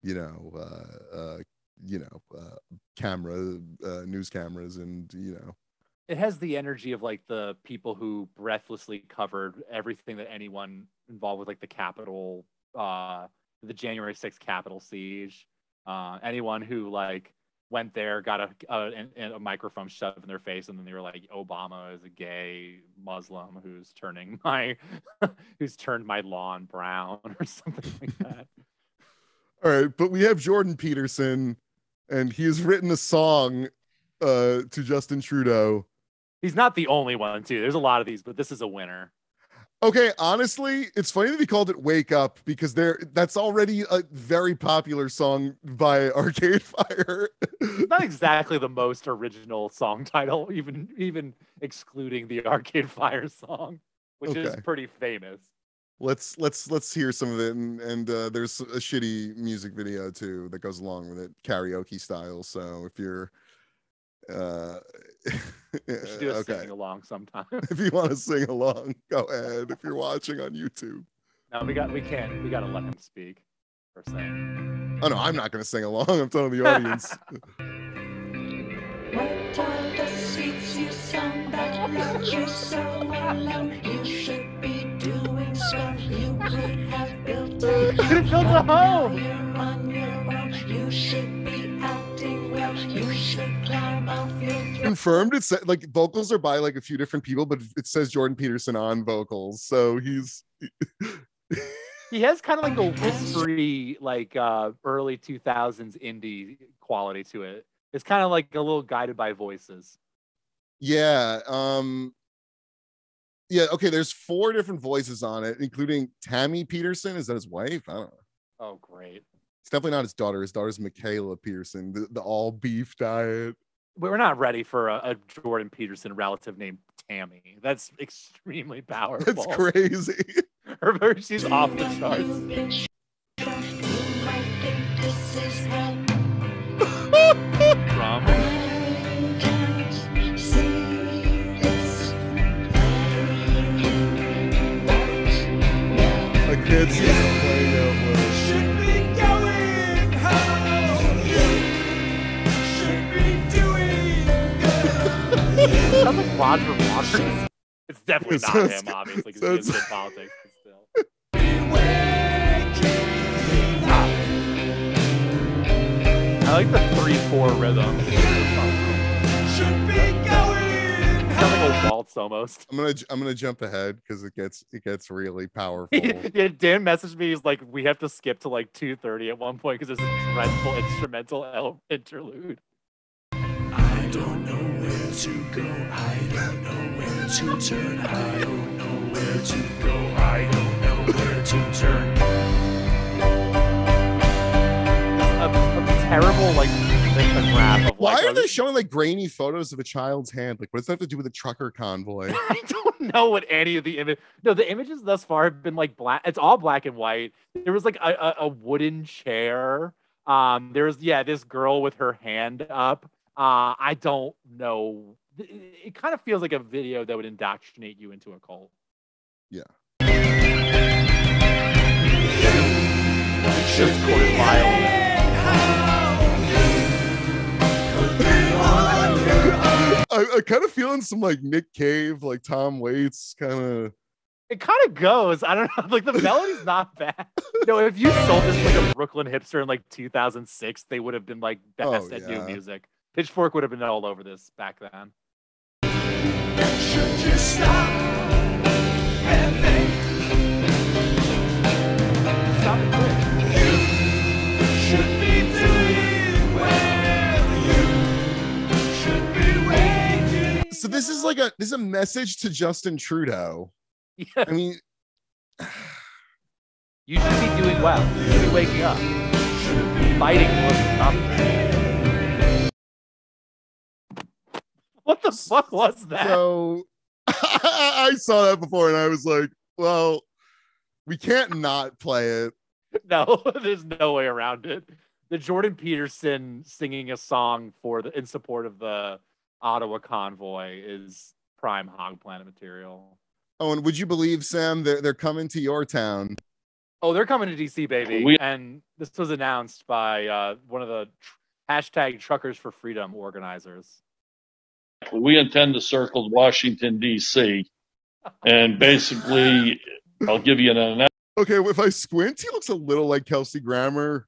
you know uh uh you know uh camera uh news cameras and you know it has the energy of like the people who breathlessly covered everything that anyone involved with like the Capitol, uh, the January 6th Capitol siege. Uh, anyone who like went there, got a, a, a microphone shoved in their face, and then they were like, Obama is a gay Muslim who's turning *laughs* my, *laughs* who's turned my lawn brown *laughs* or something like that. all right but we have jordan peterson and he has written a song uh to justin trudeau He's not the only one too. There's a lot of these, but this is a winner. Okay, honestly, it's funny that he called it "Wake Up" because there that's already a very popular song by *laughs* Arcade Fire. It's not exactly the most original song title, even even excluding the Arcade Fire song, which is pretty famous. Let's let's let's hear some of it, and, and uh, there's a shitty music video too that goes along with it, karaoke style. So if you're, uh, *laughs* We should do a okay, singing along sometime. *laughs* if you want to *laughs* sing along, go ahead. If you're watching on YouTube, no, we got we can't we gotta let him speak for a second. oh no, I'm not gonna sing along. I'm telling the audience. Right on the streets, you sound bad like you're so alone. You should Could have built a home. You're on your own. You should be acting well. You should climb off your throne. Confirmed. It's like vocals are by like a few different people, but it says Jordan Peterson on vocals. So he's He has kind of like a *laughs* whispery, like uh early 2000s indie quality to it. It's kind of like a little guided by voices. yeah. Um yeah, okay. There's four different voices on it, including Tammy Peterson. Is that his wife? I don't know. Oh, great. It's definitely not his daughter. His daughter's Mikhaila Peterson, the, the all beef diet. We're not ready for a, a Jordan Peterson relative named Tammy. That's extremely *laughs* powerful. That's crazy. *laughs* Her, she's off the charts. You might think this is hell. Drama. I can't see him playing out loud. Should be going home. *laughs* Should be doing Sounds like Roger Waters. It's definitely It not him, obviously, because he is in politics, but still. I like the 3-4 rhythm. Waltz almost. I'm gonna I'm gonna jump ahead because it gets it gets really *laughs* powerful. yeah, Dan messaged me. He's like, we have to skip to like 2:30 at one point because there's a dreadful instrumental el- interlude. I don't know where to go. I don't know where to turn. I don't know where to go. I don't know where to turn. A, a terrible like graph of Why like. are they showing like grainy photos of a child's hand? Like, what does that have to do with a trucker convoy? *laughs* I don't know what any of the image. No, the images thus far have been like black. It's all black and white. There was like a, a, a wooden chair. Um, there was yeah, this girl with her hand up. Uh, I don't know. It, it kind of feels like a video that would indoctrinate you into a cult. Yeah. Just quoted violently. I, I kind of feeling some like Nick Cave, like Tom Waits, kind of. It kind of goes. I don't know. *laughs* Like the melody's not bad. No, if you sold this to, like a Brooklyn hipster in like 2006, they would have been like oh, best Oh, at new music. Pitchfork would have been all over this back then. Should you stop and think? Stop it quick. So this is like a this is a message to Justin Trudeau. Yeah, I mean, *sighs* you should be doing well. You should be waking up. Fighting looking up. What the fuck was that? so *laughs* I saw that before and I was like, well, we can't not play it. *laughs* No, *laughs* there's no way around it. The Jordan Peterson singing a song for the in support of the Ottawa convoy is prime hog planet material. Oh, and would you believe, Sam? They're they're coming to your town. Oh, they're coming to DC, baby. We- and this was announced by uh, one of the tr- hashtag Truckers for Freedom organizers. We intend to circle Washington D.C. *laughs* and basically, I'll give you an announcement. Okay, if I squint, he looks a little like Kelsey Grammer,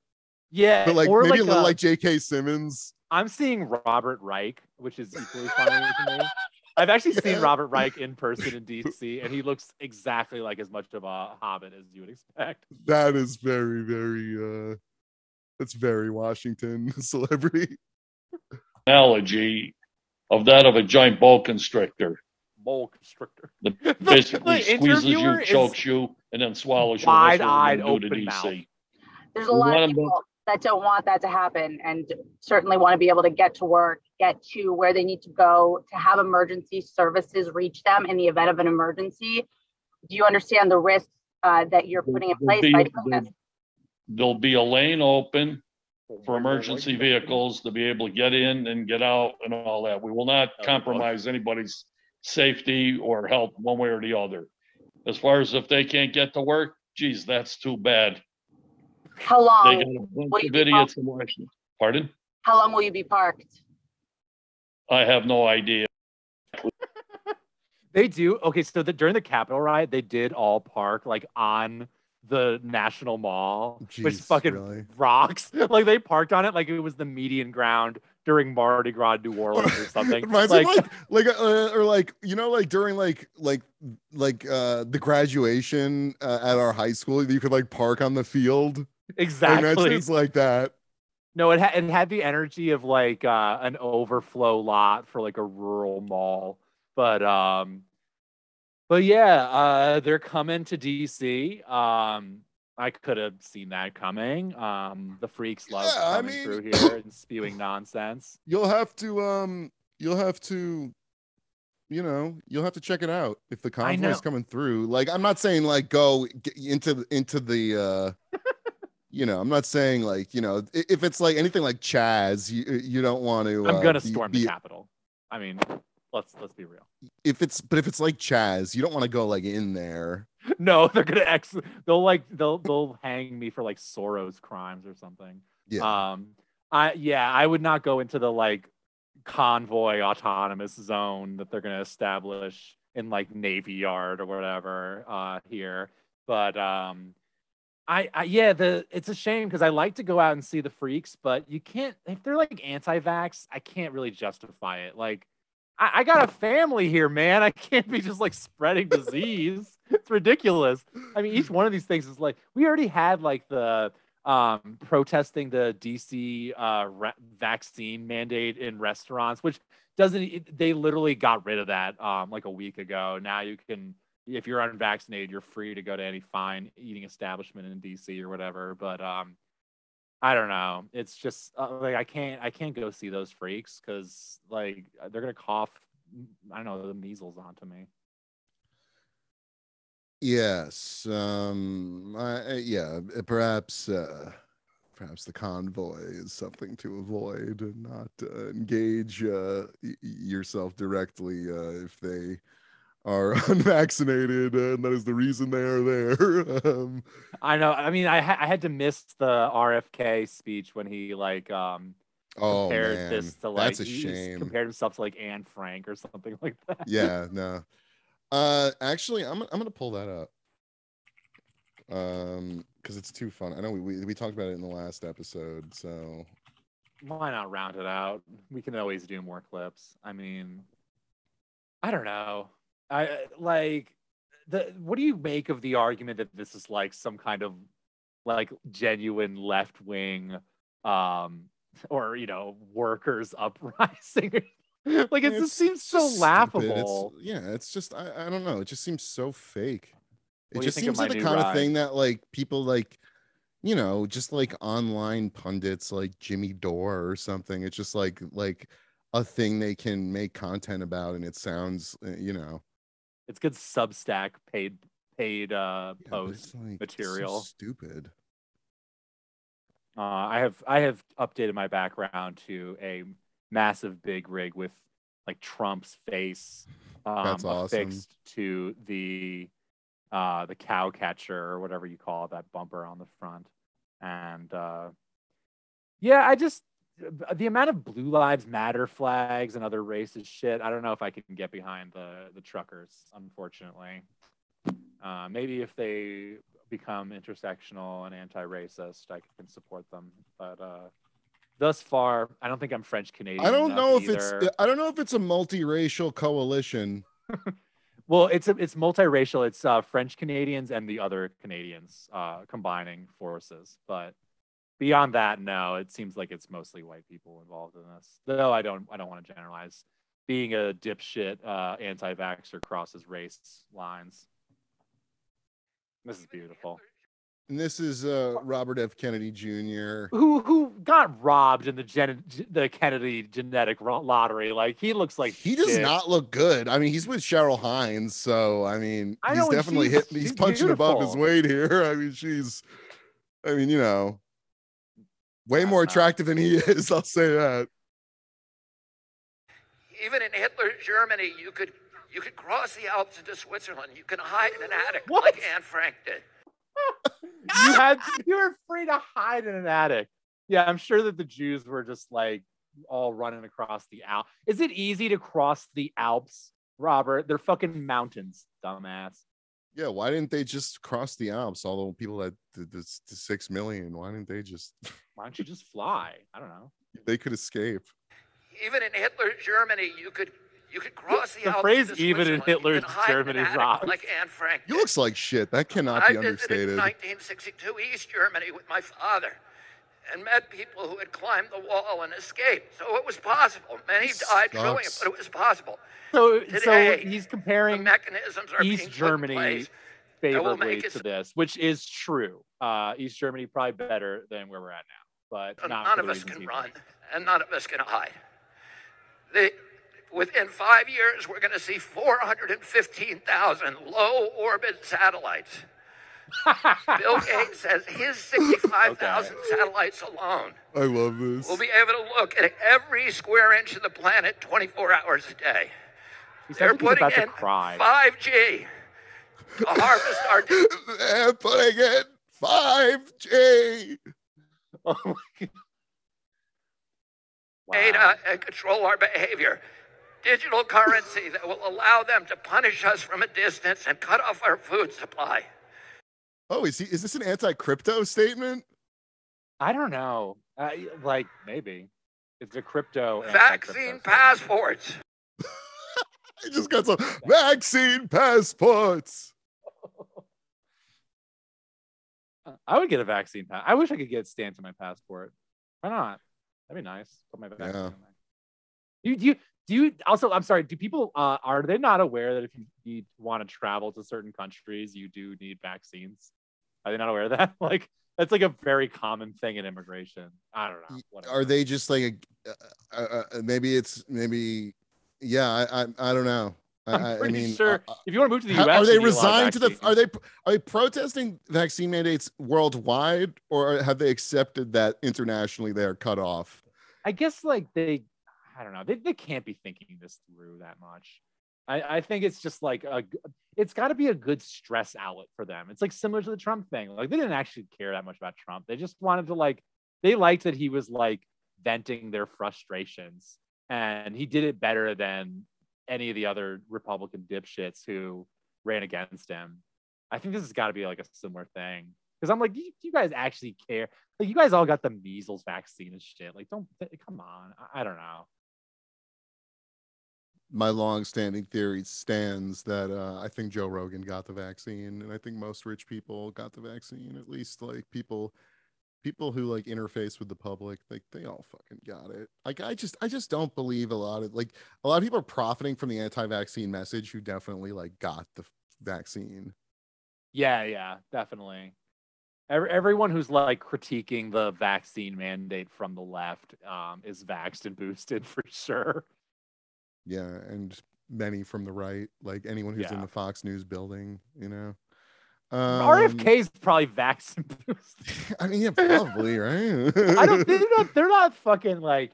Yeah, but like or maybe like, a little uh, like J.K. Simmons. I'm seeing Robert Reich, which is equally funny to me. *laughs* I've actually seen Yeah. Robert Reich in person in *laughs* DC, and he looks exactly like as much of a hobbit as you would expect. That is very, very. uh That's very Washington *laughs* celebrity. analogy of that of a giant boa constrictor Mole constrictor. that basically the squeezes you, chokes you, and then swallows you. That's Wide-eyed, gonna do to open mouth. There's a lot want of 'em to- people that don't want that to happen and certainly want to be able to get to work, get to where they need to go, to have emergency services reach them in the event of an emergency. Do you understand the risks uh, that you're putting in There'll place be- by doing this? There'll be a lane open for emergency vehicles to be able to get in and get out and all that. We will not compromise anybody's safety or health one way or the other. As far as if they can't get to work, geez, that's too bad. How They long? got a bunch you of be idiots in Washington. Pardon? How long will you be parked? I have no idea. They do. Okay, so the, during the Capitol riot, they did all park like on the National Mall, which Jeez, fucking really? rocks. *laughs* like they parked on it like it was the median ground during Mardi Gras New Orleans or *laughs* something. Reminds like, me of like like uh, or like you know like during like like like uh the graduation uh, at our high school you could like park on the field. Exactly. that's- like that. No, it, ha- it had the energy of like uh, an overflow lot for like a rural mall. But um, but yeah, uh, they're coming to DC. Um, I could have seen that coming. Um, the freaks love Yeah, I coming mean- through *coughs* here and spewing nonsense. You'll have to um you'll have to you know you'll have to check it out if the I convoy's coming through. Like I'm not saying like go into into the uh *laughs* you know I'm not saying like you know if it's like anything like Chaz you you don't want to. I'm uh, gonna be- storm be- the Capitol. I mean, let's let's be real. if it's but if it's like Chaz you don't want to go like in there. *laughs* No, they're gonna ex. They'll like they'll they'll hang me for like Soros crimes or something. Yeah. Um. I yeah, I would not go into the like convoy autonomous zone that they're gonna establish in like Navy Yard or whatever uh here. But um I, I yeah, the it's a shame because I like to go out and see the freaks, but you can't if they're like anti-vax, I can't really justify it. Like I, I got a family here, man. I can't be just like spreading disease. it's ridiculous. I mean, each one of these things is like we already had like the um protesting the DC uh ra- vaccine mandate in restaurants, which doesn't it, they literally got rid of that um like a week ago. Now you can if you're unvaccinated, you're free to go to any fine eating establishment in DC or whatever. But um I don't know. It's just uh, like I can't I can't go see those freaks because like they're gonna cough I don't know the measles onto me. Yes. Um. I, yeah. uh, Perhaps. Uh, perhaps the convoy is something to avoid and not uh, engage uh, y- yourself directly uh, if they are *laughs* unvaccinated, and that is the reason they are there. *laughs* um, I know. I mean, I ha- I had to miss the RFK speech when he like um oh compared man, this to like that's a shame. compared himself to like Anne Frank or something *laughs* like that. yeah. No. Uh. Actually, I'm I'm gonna pull that up. Um. Because it's too fun. I know we, we we talked about it in the last episode. So why not round it out? We can always do more clips. I mean, I don't know. I like the what do you make of the argument that this is like some kind of like genuine left wing um or you know workers *laughs* uprising like it just seems so stupid. It's- laughable yeah, it's just I, I don't know. It just seems so fake. It What just seems like the kind of thing that like people like, you know, just like online pundits like Jimmy Dore or something. It's just like like a thing they can make content about, and it sounds, uh, you know, it's good substack paid paid uh but post like so material stupid. Uh, I have I have updated my background to a massive big rig with like Trump's face um, That's awesome. affixed to the uh, the cow catcher or whatever you call it, that bumper on the front. And uh, yeah, I just the amount of Blue Lives Matter flags and other racist shit. I don't know if I can get behind the the truckers, unfortunately. Uh, maybe if they become intersectional and anti-racist, I can support them. But uh, thus far, I don't think I'm French Canadian. I don't know if either. it's I don't know if it's a multiracial coalition. *laughs* Well, it's a, it's multiracial. It's uh, French Canadians and the other Canadians uh, combining forces. But beyond that, no, it seems like it's mostly white people involved in this. Though I don't I don't want to generalize. Being a dipshit uh, anti-vaxxer crosses race lines. This is beautiful. And this is uh, Robert F. Kennedy Jr. Who who got robbed in the gen- the Kennedy genetic lottery? Like he looks like He does shit. not look good. I mean, he's with Cheryl Hines, so I mean, I he's know, definitely hit. He's punching above his weight here. *laughs* I mean, she's, I mean, you know, way uh, more uh, attractive than he *laughs* is. I'll say that. Even in Hitler's Germany, you could you could cross the Alps into Switzerland. You can hide in an attic like Anne Frank did. *laughs* you had you were free to hide in an attic. Yeah, I'm sure that the Jews were just like all running across the Alps. Is it easy to cross the Alps, Robert? They're fucking mountains, dumbass. Yeah, why didn't they just cross the Alps? All the people that the, the, the six million, why didn't they just? *laughs* Why don't you just fly? I don't know. they could escape. Even in Hitler's Germany, you could you could cross the, The Alps phrase "even in Switzerland. You Hitler's can hide in an Germany" attic rocks. Like Anne Frank. You looks like shit. That cannot I be visited in understated. 1962 East Germany with my father and met people who had climbed the wall and escaped. So it was possible. Many died doing it, but it was possible. So, Today, so he's comparing mechanisms are East put Germany place favorably to this, which is true. Uh, East Germany probably better than where we're at now, but so not none of us can he run, and none of us can hide. They, within five years, we're going to see 415,000 low orbit satellites. Bill Gates says his 65,000 satellites alone I love this. will be able to look at every square inch of the planet 24 hours a day. He They're sounds like he's putting about to in cry. 5G to harvest our *laughs* They're putting in five G. *laughs* Oh my God. data and control our behavior. Digital currency that will allow them to punish us from a distance and cut off our food supply. Oh, is he? Is this an anti-crypto statement? I don't know. Uh, like maybe it's a crypto Vaccine passports. *laughs* I just got some vaccine passports. *laughs* I would get a vaccine. Pa- I wish I could get stamped to my passport. Why not? That'd be nice. Put my vaccine. Yeah. on there. You you do you also? I'm sorry. Do people uh, are they not aware that if you, you want to travel to certain countries, you do need vaccines? Are they not aware of that? *laughs* Like that's like a very common thing in immigration. I don't know. Whatever. Are they just like? a- Uh, uh, uh, maybe it's maybe. Yeah, I I, I don't know. I, I'm I- I pretty mean, sure if you want to move to the How- U.S., are they you need a lot of resigned to the? Are they are they protesting vaccine mandates worldwide, or have they accepted that internationally they are cut off? I guess like they, I don't know, they, they can't be thinking this through that much. I, I think it's just like a, it's got to be a good stress outlet for them. It's like similar to the Trump thing. Like they didn't actually care that much about Trump. They just wanted to like, they liked that he was like venting their frustrations, and he did it better than any of the other Republican dipshits who ran against him. I think this has got to be like a similar thing because I'm like, you, you guys actually care. Like, you guys all got the measles vaccine and shit. Like, don't come on. I, I don't know. My long-standing theory stands that uh, I think Joe Rogan got the vaccine, and I think most rich people got the vaccine. At least like people, people who like interface with the public, like they all fucking got it. Like I just, I just don't believe a lot of like a lot of people are profiting from the anti-vaccine message who definitely like got the vaccine. Yeah, yeah, definitely. Every, everyone who's like critiquing the vaccine mandate from the left um, is vaxxed and boosted *laughs* for sure. Yeah, and many from the right, like anyone who's in the Fox News building, you know. Um, RFK is probably and boosted. *laughs* I mean, yeah, probably, right? I don't. They're not, *laughs* they're not fucking like.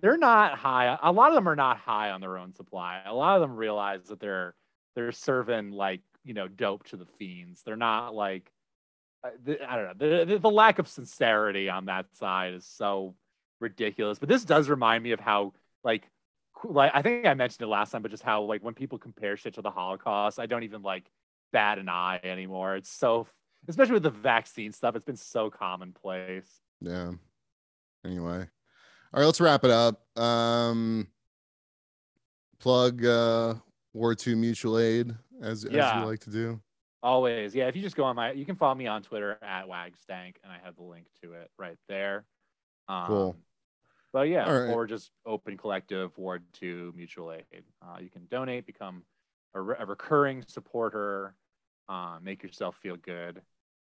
They're not high. A lot of them are not high on their own supply. A lot of them realize that they're they're serving like you know dope to the fiends. They're not like. uh, I don't know. The, the, lack of sincerity on that side is so ridiculous. But this does remind me of how like like I think I mentioned it last time, but just how like when people compare shit to the Holocaust, I don't even like bat an eye anymore. It's so especially with the vaccine stuff, it's been so commonplace. Yeah. Anyway. All right, let's wrap it up. Um plug uh Ward 2 Mutual Aid as, as you like to do. Always. Yeah. If you just go on my, you can follow me on Twitter at Wagstank, and I have the link to it right there. Um, Cool. But yeah, right. or just Open Collective Ward 2 Mutual Aid. Uh, you can donate, become a, re- a recurring supporter, uh, make yourself feel good,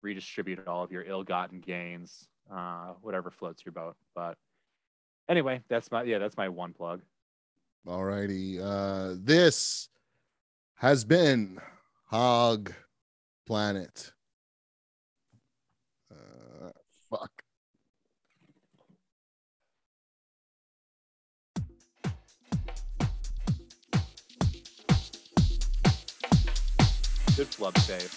redistribute all of your ill gotten gains, uh, whatever floats your boat. But anyway, that's my, yeah, that's my one plug. All righty. Uh this has been Hog Planet. Good club save.